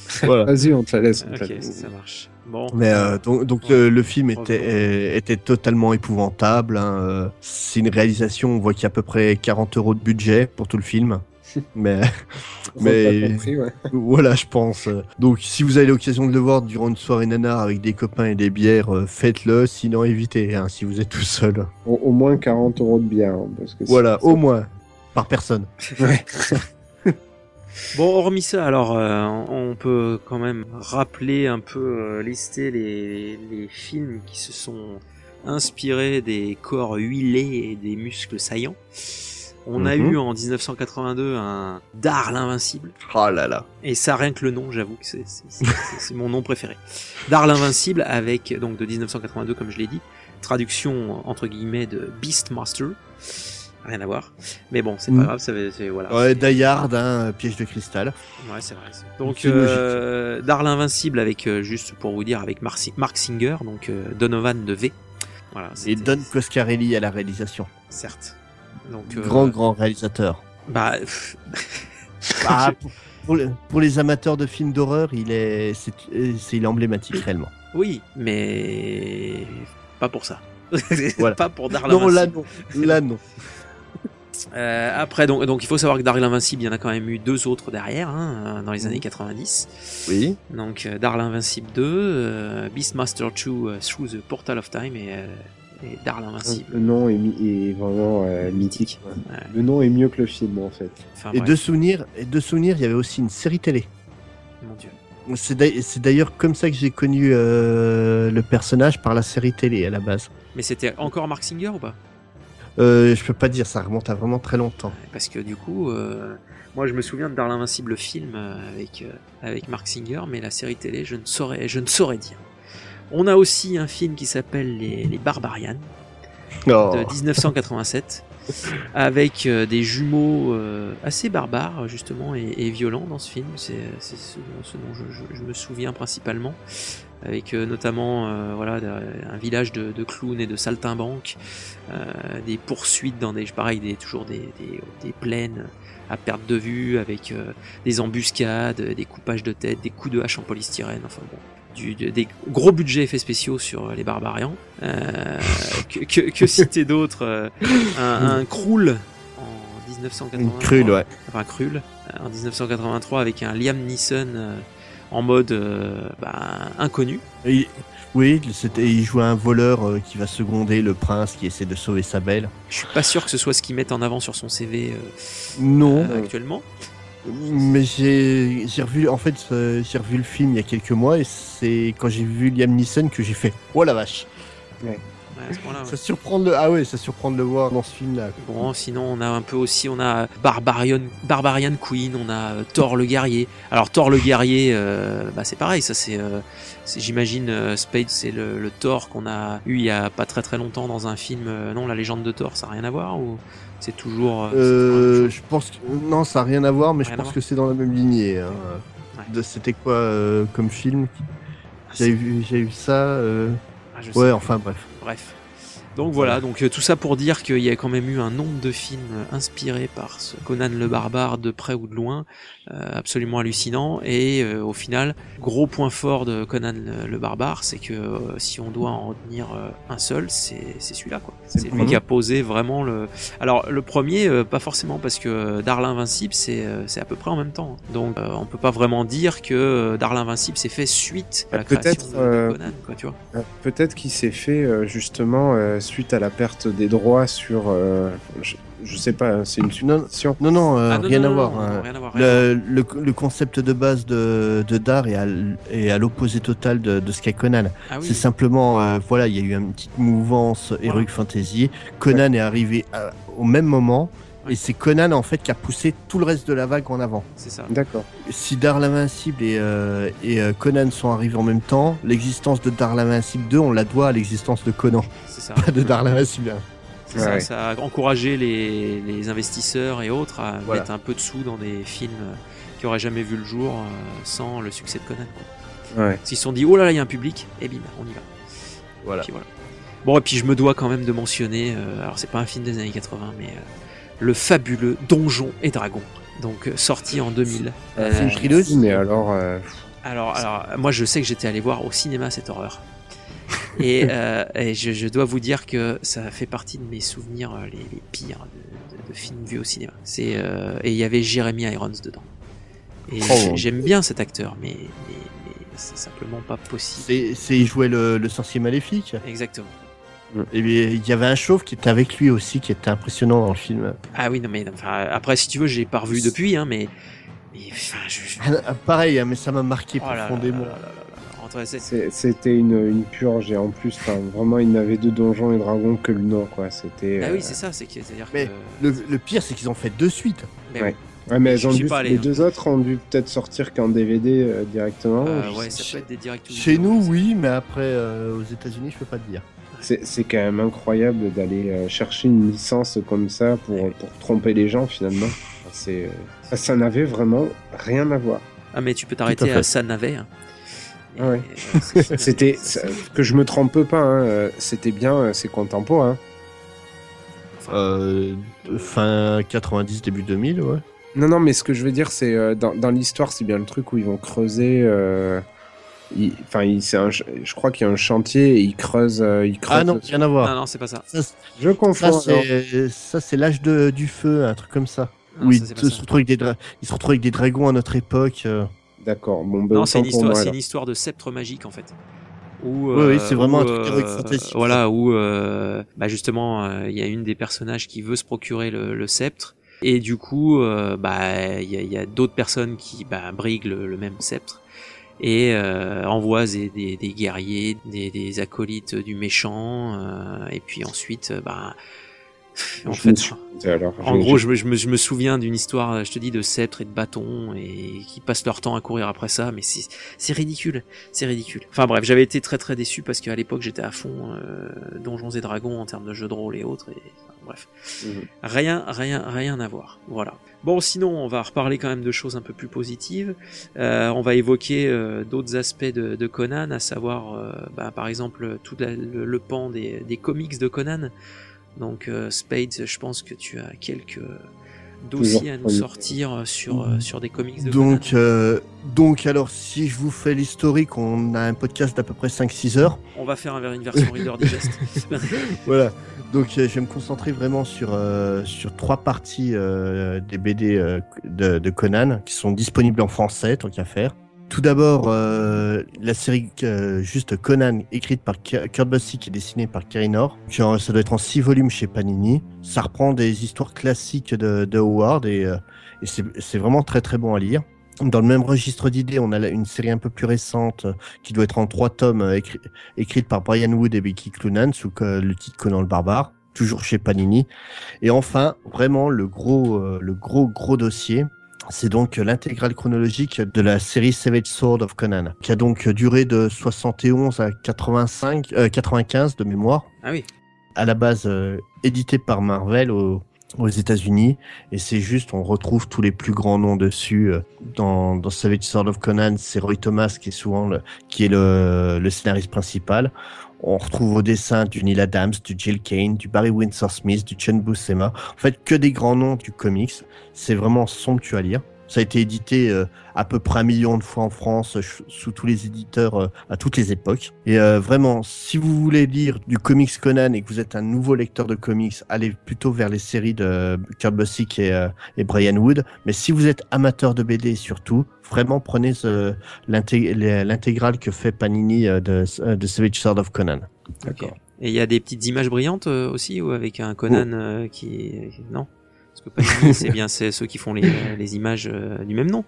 Voilà. Vas-y, on te la laisse. on te la Ok, laisse. ça marche. Bon. Mais euh, donc, donc le, le film était, euh, était totalement épouvantable. hein, euh, C'est une réalisation, on voit qu'il y a à peu près 40 euros de budget pour tout le film. Mais mais- compris, ouais. voilà, je pense. Donc si vous avez l'occasion de le voir durant une soirée nanar avec des copains et des bières, euh, faites-le, sinon évitez, hein, si vous êtes tout seul. Au, au moins 40 euros de bière. hein, parce que Voilà, au moins, par personne. Ouais. Bon, hormis ça, alors euh, on peut quand même rappeler un peu, euh, lister les, les films qui se sont inspirés des corps huilés et des muscles saillants. On a Mhm. eu en 1982 un Dar l'invincible. Oh là là. Et ça, rien que le nom, j'avoue que c'est- mon nom préféré. Dar l'invincible avec, donc de 1982 comme je l'ai dit, traduction entre guillemets de Beastmaster. Rien à voir. Mais bon, c'est pas Mhm. grave, c'est voilà. Ouais, Die Hard, hein, piège de cristal. Ouais, c'est vrai. Donc, euh, Dar l'invincible avec, euh, juste pour vous dire, avec Marci- Mark Singer, donc euh, Donovan de V. Voilà. Et Don Coscarelli à la réalisation. Certes. Donc, euh, Grand, grand réalisateur. Bah, pff, Ah, pour, pour les, pour les amateurs de films d'horreur, il est, c'est, euh, il est emblématique réellement. oui, mais pas pour ça. Voilà. pas pour Dar Non, là non, là non. Euh, après, donc, donc il faut savoir que Dar l'invincible, il y en a quand même eu deux autres derrière, hein, dans les années 90. Oui. Donc euh, Dar l'invincible 2, euh, Beastmaster 2 euh, Through the Portal of Time et, euh, et Dar l'invincible. Le nom est, vraiment euh, mythique. Ouais. Le nom est mieux que le film en fait. Enfin, Et bref, de souvenirs, et de souvenirs, il y avait aussi une série télé. mon dieu. C'est d'ailleurs, c'est d'ailleurs comme ça que j'ai connu euh, le personnage par la série télé à la base. Mais c'était encore Mark Singer ou pas? Euh, je peux pas dire, ça remonte à vraiment très longtemps. Parce que du coup, euh, moi je me souviens de Dar l'invincible le film euh, avec euh, avec Mark Singer, mais la série télé, je ne saurais je ne saurais dire. On a aussi un film qui s'appelle Les, Les Barbarians Oh. de 1987. avec des jumeaux assez barbares justement et, et violents dans ce film. C'est c'est ce, ce dont je, je- je me souviens principalement, avec euh, notamment euh, voilà un village de, de clowns et de saltimbanques, euh, des poursuites dans des pareil des toujours des, des, des plaines à perte de vue avec des embuscades, des coupages de tête, des coups de hache en polystyrène, enfin bon. Du, des gros budgets effets spéciaux sur les barbarians. Euh, que, que, que citer d'autre euh, Un, un Krull en 1983. Une Krull, ouais. Enfin, euh, en 1983 avec un Liam Neeson en mode euh, bah, inconnu. Et- oui, c'était, il jouait un voleur euh, qui va seconder le prince qui essaie de sauver sa belle. Je suis pas sûr que ce soit ce qu'ils mettent en avant sur son CV euh, Non, euh, actuellement. mais j'ai, j'ai revu, en fait, euh, j'ai revu le film il y a quelques mois et c'est quand j'ai vu Liam Neeson que j'ai fait, oh la vache. Ouais, à ce point-là, ouais. Ça surprend de le, ah ouais, ça surprend de le voir dans ce film-là. Bon, sinon on a un peu aussi, on a Barbarian, Barbarian Queen, on a euh, Thor le guerrier. Alors Thor le guerrier, euh, bah c'est pareil, ça c'est, euh, j'imagine euh, Spade, c'est le, le Thor qu'on a eu il y a pas très très longtemps dans un film. non, la légende de Thor, ça a rien à voir ou c'est toujours. je pense que non, ça n'a rien à voir, mais Rien je pense que c'est dans la même lignée. hein. Ouais. C'était quoi comme film? J'avais vu, j'ai vu ça. Je Ouais, enfin bref. Bref. Donc voilà, donc euh, tout ça pour dire qu'il y a quand même eu un nombre de films euh, inspirés par ce Conan le barbare de près ou de loin, euh, absolument hallucinant. Et euh, au final, gros point fort de Conan le, le barbare, c'est que euh, si on doit en retenir un seul, c'est c'est celui-là quoi. C'est lui qui a posé vraiment le. Alors le premier, euh, pas forcément parce que Darl Invincible, c'est euh, c'est à peu près en même temps. Donc euh, on peut pas vraiment dire que Darl Invincible s'est fait suite à la création de, de Conan, quoi, tu vois. Peut-être qu'il s'est fait justement euh, suite à la perte des droits sur. euh, je, je sais pas, c'est une Non, non, non, euh, Ah, non, rien, non, à non, voir, non, hein. rien à voir. Le, le, le concept de base de, de Dar est à, l- est à l'opposé total de, de ce qu'est Conan. Ah oui. C'est simplement, euh, voilà, il y a eu une petite mouvance Heroic Fantasy. Conan est arrivé à- au même moment. Et c'est Conan en fait qui a poussé tout le reste de la vague en avant. C'est ça. D'accord. Si Dar l'Invincible et, euh, et euh, Conan sont arrivés en même temps, l'existence de Dar l'Invincible 2, on la doit à l'existence de Conan, C'est ça. pas de Dar l'Invincible 1. C'est ça, Ouais. ça a encouragé les, les investisseurs et autres à Voilà. mettre un peu de sous dans des films euh, qui auraient jamais vu le jour sans le succès de Conan. quoi. Ouais. Parce qu'ils se sont dit, oh là là, il y a un public, et bim, on y va. Voilà. Puis voilà. Bon, et puis je me dois quand même de mentionner, euh, alors c'est pas un film des années 80, mais euh, le fabuleux Donjon et Dragon. Donc euh, sorti en 2000. Euh, Euh, une trilogie. Mais alors, euh, alors, alors, moi je sais que j'étais allé voir au cinéma cette horreur. Et, euh, et je, je dois vous dire que ça fait partie de mes souvenirs les, les pires de, de- de films vus au cinéma. C'est euh, et il y avait Jeremy Irons dedans. Et Oh. j'ai- j'aime bien cet acteur, mais, mais, mais c'est simplement pas possible. C'est, c'est il jouait le, le sorcier maléfique. Exactement. Et bien, il y avait un chauve qui était avec lui aussi, qui était impressionnant dans le film. Ah oui, non mais enfin, après si tu veux, j'ai pas revu depuis, hein, mais, mais enfin, je, je- Ah, Pareil, hein, mais ça m'a marqué oh là là là profondément. c'était une, une purge et en plus, vraiment, il n'avait de donjons et dragons que le Nord, quoi. C'était. Ah euh, oui, c'est ça, c'est que c'est-à-dire Mais que. Le, le pire, c'est qu'ils ont fait deux suites. mais ouais. mais elles Je ont suis dû- pas allé, les hein. deux autres ont dû peut-être sortir qu'en DVD euh, directement. Euh, ouais, ça peut être des directs. Chez nous, oui, mais après, euh, aux États-Unis, je peux pas te dire. C'est quand même incroyable d'aller euh, chercher une licence comme ça pour, pour tromper les gens finalement. C'est, euh, ça n'avait vraiment rien à voir. Ah, mais tu peux t'arrêter à ça navet. hein. Ah ouais. euh. C'était que je me trompe pas, hein, c'était bien, c'est contemporain. Euh, fin 90, début 2000, ouais. Non, non, mais ce que je veux dire, c'est euh, dans, dans l'histoire, c'est bien le truc où ils vont creuser. euh, Enfin, il- c'est un ch- je crois qu'il y a un chantier et ils creusent. euh, ils creusent Ah non, rien à voir. Non, non, c'est pas ça. Je confonds. ça, c'est l'âge du feu, un truc comme ça. Non, ça, c'est pas se ça. retrouvent avec des dra- ils se retrouvent avec des dragons à notre époque. euh. D'accord. Bon, ben, Non, c'est une, histoire, moi, c'est alors. une histoire de sceptre magique en fait. Où, Oui, oui, c'est vraiment où, un truc ça. Voilà, où euh, bah justement, euh, il y a une des personnages qui veut se procurer le, le sceptre. Et du coup, euh, bah, il y a, il d'autres personnes qui bah, briguent le, le même sceptre et euh, envoient des, guerriers, des, des acolytes du méchant. euh, et puis ensuite, euh, bah, En Je fait, alors, en gros, je me, je, me, je me souviens d'une histoire, je te dis, de sceptres et de bâtons et qui passent leur temps à courir après ça, mais c'est ridicule, c'est ridicule. Enfin bref, j'avais été très très déçu parce qu'à l'époque j'étais à fond euh, Donjons et Dragons en termes de jeux de rôle et autres. Et, enfin, bref, Mhm. rien, rien, rien à voir. Voilà. Bon, sinon, on va reparler quand même de choses un peu plus positives. Euh, on va évoquer euh, d'autres aspects de, de Conan, à savoir, euh, bah, par exemple, tout la- le, le pan des, des comics de Conan. Donc, euh, Spades, je pense que tu as quelques dossiers à nous sortir sur, euh, sur des comics de Conan. Donc, euh, donc, alors, si je vous fais l'historique, on a un podcast d'à peu près 5-6 heures. On va faire un- une version Reader Digest. Voilà. Donc, euh, je vais me concentrer vraiment sur, euh, sur trois parties euh, des BD euh, de, de Conan qui sont disponibles en français, tant qu'à faire. Tout d'abord, euh, la série euh, juste Conan, écrite par Kurt Busiek et dessinée par Kerry Ça doit être en six volumes chez Panini. Ça reprend des histoires classiques de, Howard et, euh, et c'est vraiment très très bon à lire. Dans le même registre d'idées, on a une série un peu plus récente euh, qui doit être en trois tomes, écri- écrite par Brian Wood et Becky Cloonan sous le titre Conan le Barbare, toujours chez Panini. Et enfin, vraiment le gros, le gros gros dossier, c'est donc l'intégrale chronologique de la série Savage Sword of Conan, qui a donc duré de 71 à 85, euh, 95 de mémoire, ah oui. à la base euh, édité par Marvel au- aux États-Unis. Et c'est juste, on retrouve tous les plus grands noms dessus. euh, Dans, dans Savage Sword of Conan, c'est Roy Thomas qui est souvent le, qui est le, le scénariste principal. On retrouve au dessin du Neil Adams, du Jill Kane, du Barry Windsor Smith, du Chen Buscema. En fait, que des grands noms du comics. C'est vraiment somptueux à lire. Ça a été édité euh, à peu près un million de fois en France, euh, sous tous les éditeurs euh, à toutes les époques. Et euh, vraiment, si vous voulez lire du comics Conan et que vous êtes un nouveau lecteur de comics, allez plutôt vers les séries de Kurt Busiek et, et Brian Wood. Mais si vous êtes amateur de BD surtout, vraiment prenez l'intégrale que fait Panini de, de Savage Sword of Conan. Ok. Et il y a des petites images brillantes aussi, ou avec un Conan qui. Non? Parce que Panini, c'est bien c'est ceux qui font les, les images euh, du même nom.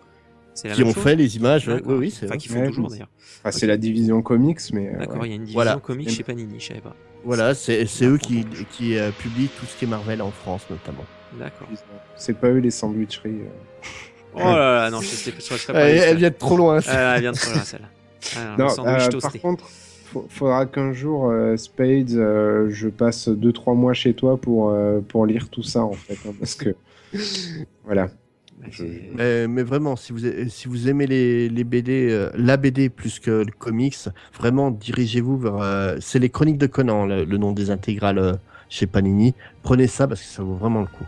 C'est la Qui même ont chose fait les images, ouais, oui, oui, c'est Enfin, vrai. qui font Ouais, toujours d'ailleurs. Enfin, c'est la division comics, mais. euh, D'accord, ouais. il y a une division Voilà. comics chez Panini, je savais pas. Voilà, c'est eux qui, qui euh, publient tout ce qui est Marvel en France notamment. D'accord. C'est pas eux les sandwicheries. euh. Oh là là, non, je sais je pas Elle, elle vient de trop loin. Ah, elle vient de trop loin, celle-là. Ah, euh, par contre, faudra qu'un jour, euh, Spades, euh, je passe 2-3 mois chez toi pour, euh, pour lire tout ça, en fait. hein, parce que. Voilà. Mais, mais vraiment, si vous, si vous aimez les, les BD, la BD plus que le comics, vraiment dirigez-vous vers. c'est les Chroniques de Conan, le, le nom des intégrales chez Panini. Prenez ça parce que ça vaut vraiment le coup.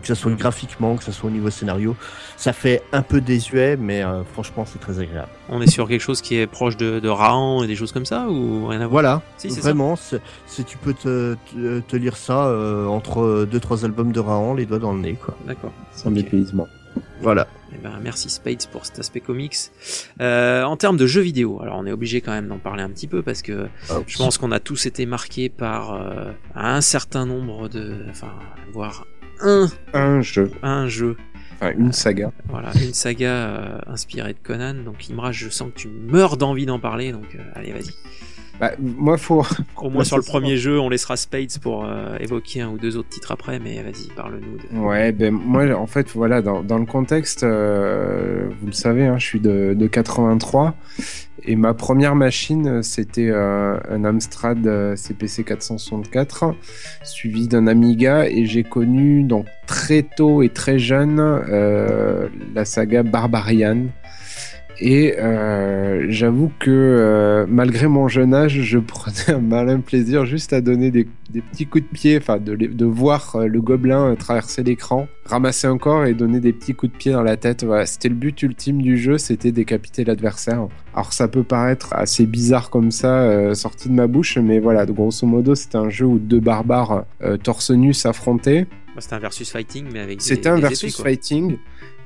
Que ça soit graphiquement, que ça soit au niveau scénario, ça fait un peu désuet, mais euh, franchement, c'est très agréable. On est sur quelque chose qui est proche de, de Rahan et des choses comme ça, ou rien à voir? Voilà, Si, c'est ça. vraiment, si tu peux te, te, te lire ça euh, entre deux trois albums de Rahan, les doigts dans le nez, quoi. D'accord. Sans Ok. dépaysement. Voilà. Eh ben, merci Spades pour cet aspect comics. Euh, en termes de jeux vidéo, alors on est obligé quand même d'en parler un petit peu parce que je pense qu'on a tous été marqués par euh, un certain nombre de, enfin, voire un, Un jeu, un jeu, enfin une saga. voilà, une saga euh, inspirée de Conan. Donc Imra, je sens que tu meurs d'envie d'en parler, donc euh, allez vas-y. Bah, moi, faut. Au moins sur le premier jeu, on laissera Spades pour euh, évoquer un ou deux autres titres après, mais vas-y, parle-nous. De... Ouais, ben moi, en fait, voilà, dans, dans le contexte, euh, vous le savez, hein, je suis de, de 83 et ma première machine, euh, c'était euh, un Amstrad euh, CPC 464 suivi d'un Amiga et j'ai connu donc très tôt et très jeune euh, la saga Barbarian. Et euh, j'avoue que euh, malgré mon jeune âge, je prenais un malin plaisir juste à donner des, des petits coups de pied, enfin de, voir euh, le gobelin traverser l'écran, ramasser un corps et donner des petits coups de pied dans la tête. Voilà, c'était le but ultime du jeu, c'était décapiter l'adversaire. Alors ça peut paraître assez bizarre comme ça, euh, sorti de ma bouche, mais voilà, de grosso modo, c'était un jeu où deux barbares torse nu s'affrontaient. C'était un versus fighting, mais avec des, C'était un des versus épées, fighting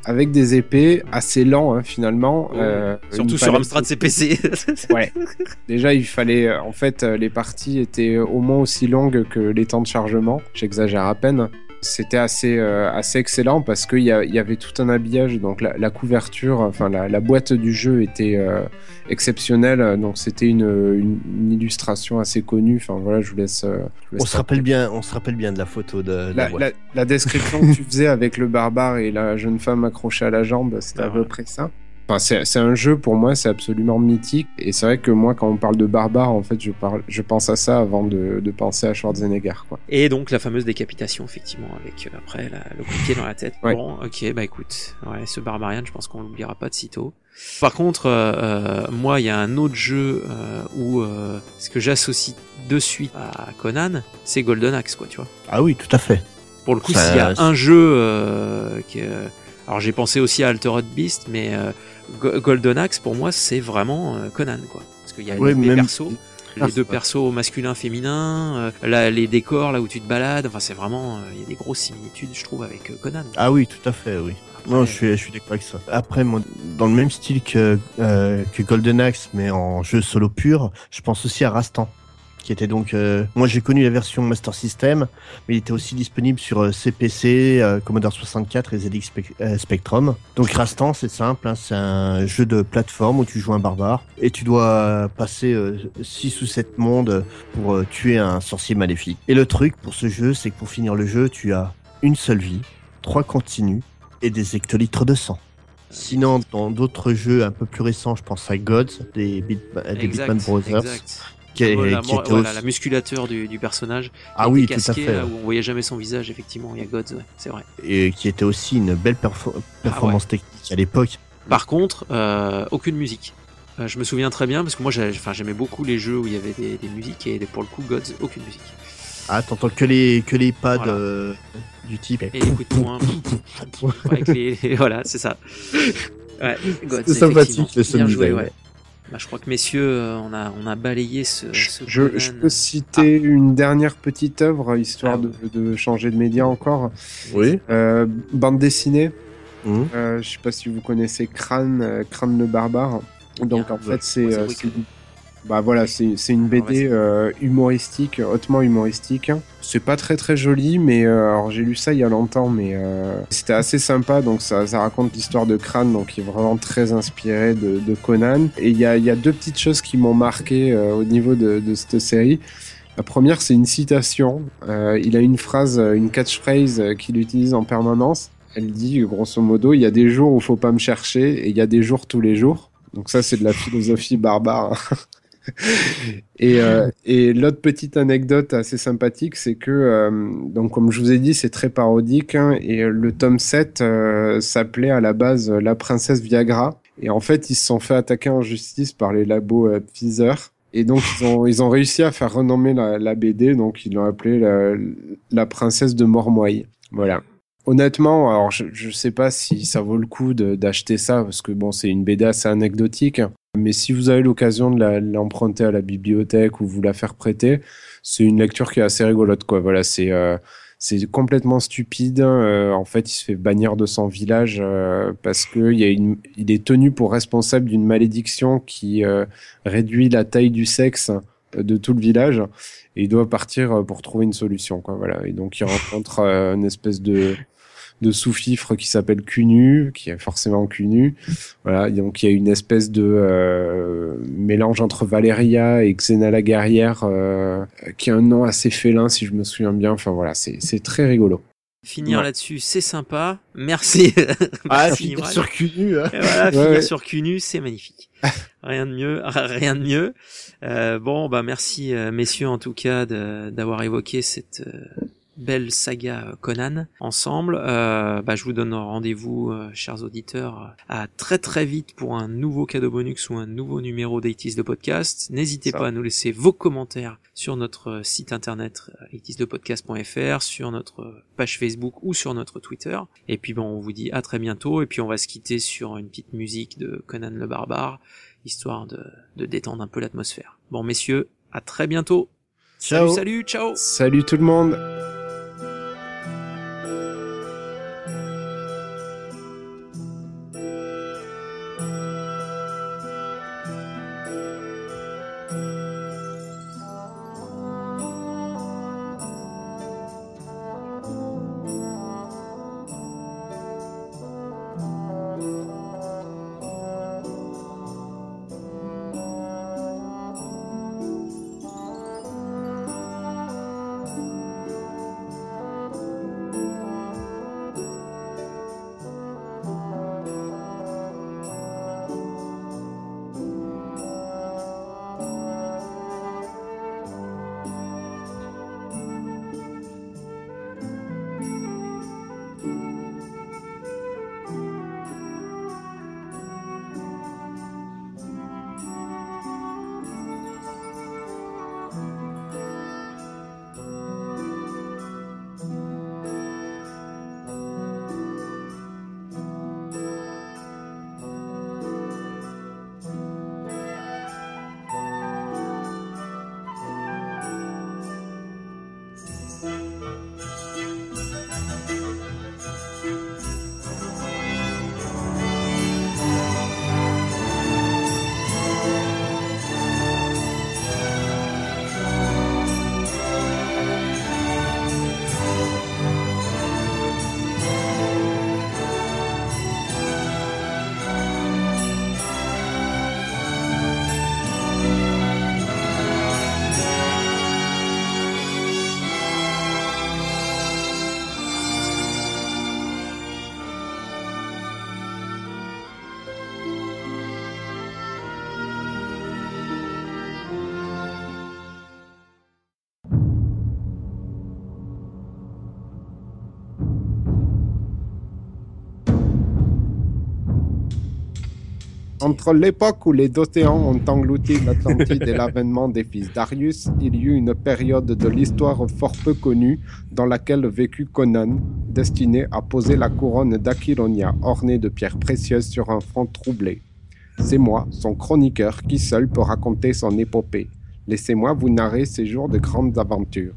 avec des épées assez lent hein, finalement. Oh, Euh, Surtout sur Amstrad CPC. Ouais. Déjà, il fallait. euh, En fait, euh, les parties étaient au moins aussi longues que les temps de chargement. J'exagère à peine. C'était assez, euh, assez excellent parce qu'il y, y avait tout un habillage. Donc la, la couverture, enfin la, la boîte du jeu était euh, exceptionnelle. Donc c'était une, une, une illustration assez connue. Enfin voilà, je vous laisse. euh, je vous On se rappelle bien, on se rappelle bien de la photo de, de la la, boîte. la- la description que tu faisais avec le barbare et la jeune femme accrochée à la jambe, c'était Ah à peu ouais. près ça. Enfin, c'est un jeu pour moi, c'est absolument mythique. Et c'est vrai que moi, quand on parle de barbare, en fait, je, parle, je pense à ça avant de, de penser à Schwarzenegger. Quoi. Et donc la fameuse décapitation, effectivement, avec euh, après la- le coup de pied dans la tête. Ouais. Bon, ok, bah écoute, ouais, ce Barbarian, je pense qu'on l'oubliera pas de sitôt. Par contre, euh, euh, moi, il y a un autre jeu euh, où euh, ce que j'associe de suite à Conan, c'est Golden Axe, quoi, tu vois. Ah oui, tout à fait. Pour le coup, s'il y a un jeu qui, alors j'ai pensé aussi à Altered Beast, mais euh, Golden Axe pour moi c'est vraiment euh, Conan quoi, parce qu'il y a Ouais, les, même- persos, Ah, les deux persos masculins féminins, euh, là, les décors là où tu te balades, enfin c'est vraiment, euh, il y a des grosses similitudes je trouve avec euh, Conan. Ah oui, tout à fait, oui. Après, Non, je suis, je suis d'accord avec ça. Après, moi, dans le même style que, que Golden Axe, mais en jeu solo pur, je pense aussi à Rastan. Qui était donc, euh, moi j'ai connu la version Master System, mais il était aussi disponible sur euh, CPC, euh, Commodore 64 et ZX Spec- euh, Spectrum. Donc Rastan, c'est simple, hein, c'est un jeu de plateforme où tu joues un barbare et tu dois passer 6 ou 7 mondes pour euh, tuer un sorcier maléfique. Et le truc pour ce jeu, c'est que pour finir le jeu, tu as une seule vie, trois continues et des hectolitres de sang. Sinon, dans d'autres jeux un peu plus récents, je pense à Gods, des, Beat- des Brothers, exact. Qui, est- Voilà, qui moi, était voilà, aussi- la musculature du, du personnage. Ah oui, tout à fait. là, où on voyait jamais son visage effectivement. Il y a Gods, ouais, c'est vrai. et qui était aussi une belle perfo- Ah performance technique à l'époque. Par contre, euh, aucune musique. Euh, je me souviens très bien parce que moi j'aimais beaucoup les jeux où il y avait des, des musiques et pour le coup Gods aucune musique. Ah, t'entends que les, que les pads Voilà. euh, du type. Et les coups de poing. avec les, voilà, c'est ça. Ouais, Gods, C'est sympathique, effectivement. le sound Bien joué, design. ouais. Bah, je crois que messieurs, euh, on a, on a balayé ce. ce Je, peux citer une dernière petite œuvre, histoire Ah, de, de changer de média encore. Oui. Euh, bande dessinée. Mhm. Euh, je sais pas si vous connaissez Crâne, euh, Crâne le barbare. Donc en fait c'est bah voilà c'est c'est une BD euh, humoristique, hautement humoristique. C'est pas très très joli, mais euh, alors j'ai lu ça il y a longtemps, mais euh, c'était assez sympa. Donc ça, ça raconte l'histoire de Crâne, donc qui est vraiment très inspiré de, de Conan. Et il y a, il y a deux petites choses qui m'ont marqué euh, au niveau de, de cette série. La première, c'est une citation. Euh, il a une phrase, euh, une catchphrase qu'il utilise en permanence. Elle dit, grosso modo, il y a des jours où faut pas me chercher et il y a des jours tous les jours. Donc ça, c'est de la philosophie barbare. et euh, et l'autre petite anecdote assez sympathique, c'est que, euh, donc comme je vous ai dit, c'est très parodique. hein, et euh, le tome 7 euh, s'appelait à la base La princesse Viagra. Et en fait, ils se sont fait attaquer en justice par les labos Pfizer. Et donc, ils ont, ils ont réussi à faire renommer la, BD. Donc, ils l'ont appelée la, la princesse de Mormoy. Voilà. Honnêtement, alors je, je sais pas si ça vaut le coup d'acheter ça parce que bon, c'est une BD assez anecdotique. Mais si vous avez l'occasion de l'emprunter à la bibliothèque ou vous la faire prêter, c'est une lecture qui est assez rigolote, quoi. Voilà, c'est euh, complètement stupide. Euh, en fait, il se fait bannir de son village euh, parce que il est tenu pour responsable d'une malédiction qui réduit la taille du sexe de tout le village et il doit partir pour trouver une solution, quoi. Voilà. Et donc, il rencontre une espèce de de sous-fifre qui s'appelle Cunu, qui est forcément Cunu. Voilà, donc il y a une espèce de euh, mélange entre Valéria et Xena la guerrière, euh, qui a un nom assez félin si je me souviens bien. Enfin voilà, c'est c'est très rigolo. Finir Ouais. là-dessus, c'est sympa. Merci. Ah, Merci, finir sur Cunu, hein. Voilà, Ouais, finir ouais. sur Cunu, c'est magnifique. rien de mieux, rien de mieux. Euh, bon, bah merci euh, messieurs en tout cas d'avoir évoqué cette euh, belle saga euh, Conan ensemble. Euh, bah, je vous donne rendez-vous, euh, chers auditeurs, à très très vite pour un nouveau cadeau bonus ou un nouveau numéro d'Aitis de podcast. N'hésitez pas à nous laisser vos commentaires sur notre euh, site internet aitisdepodcast.fr, sur notre page Facebook ou sur notre Twitter. Et puis bon, on vous dit à très bientôt et puis on va se quitter sur une petite musique de Conan le barbare, histoire de, de détendre un peu l'atmosphère. Bon messieurs, à très bientôt. Ciao. Salut, salut, ciao. Salut tout le monde. Entre l'époque où les Dotéans ont englouti l'Atlantide et l'avènement des fils Darius, il y eut une période de l'histoire fort peu connue dans laquelle vécut Conan, destiné à poser la couronne d'Aquilonia ornée de pierres précieuses sur un front troublé. C'est moi, son chroniqueur, qui seul peut raconter son épopée. Laissez-moi vous narrer ces jours de grandes aventures.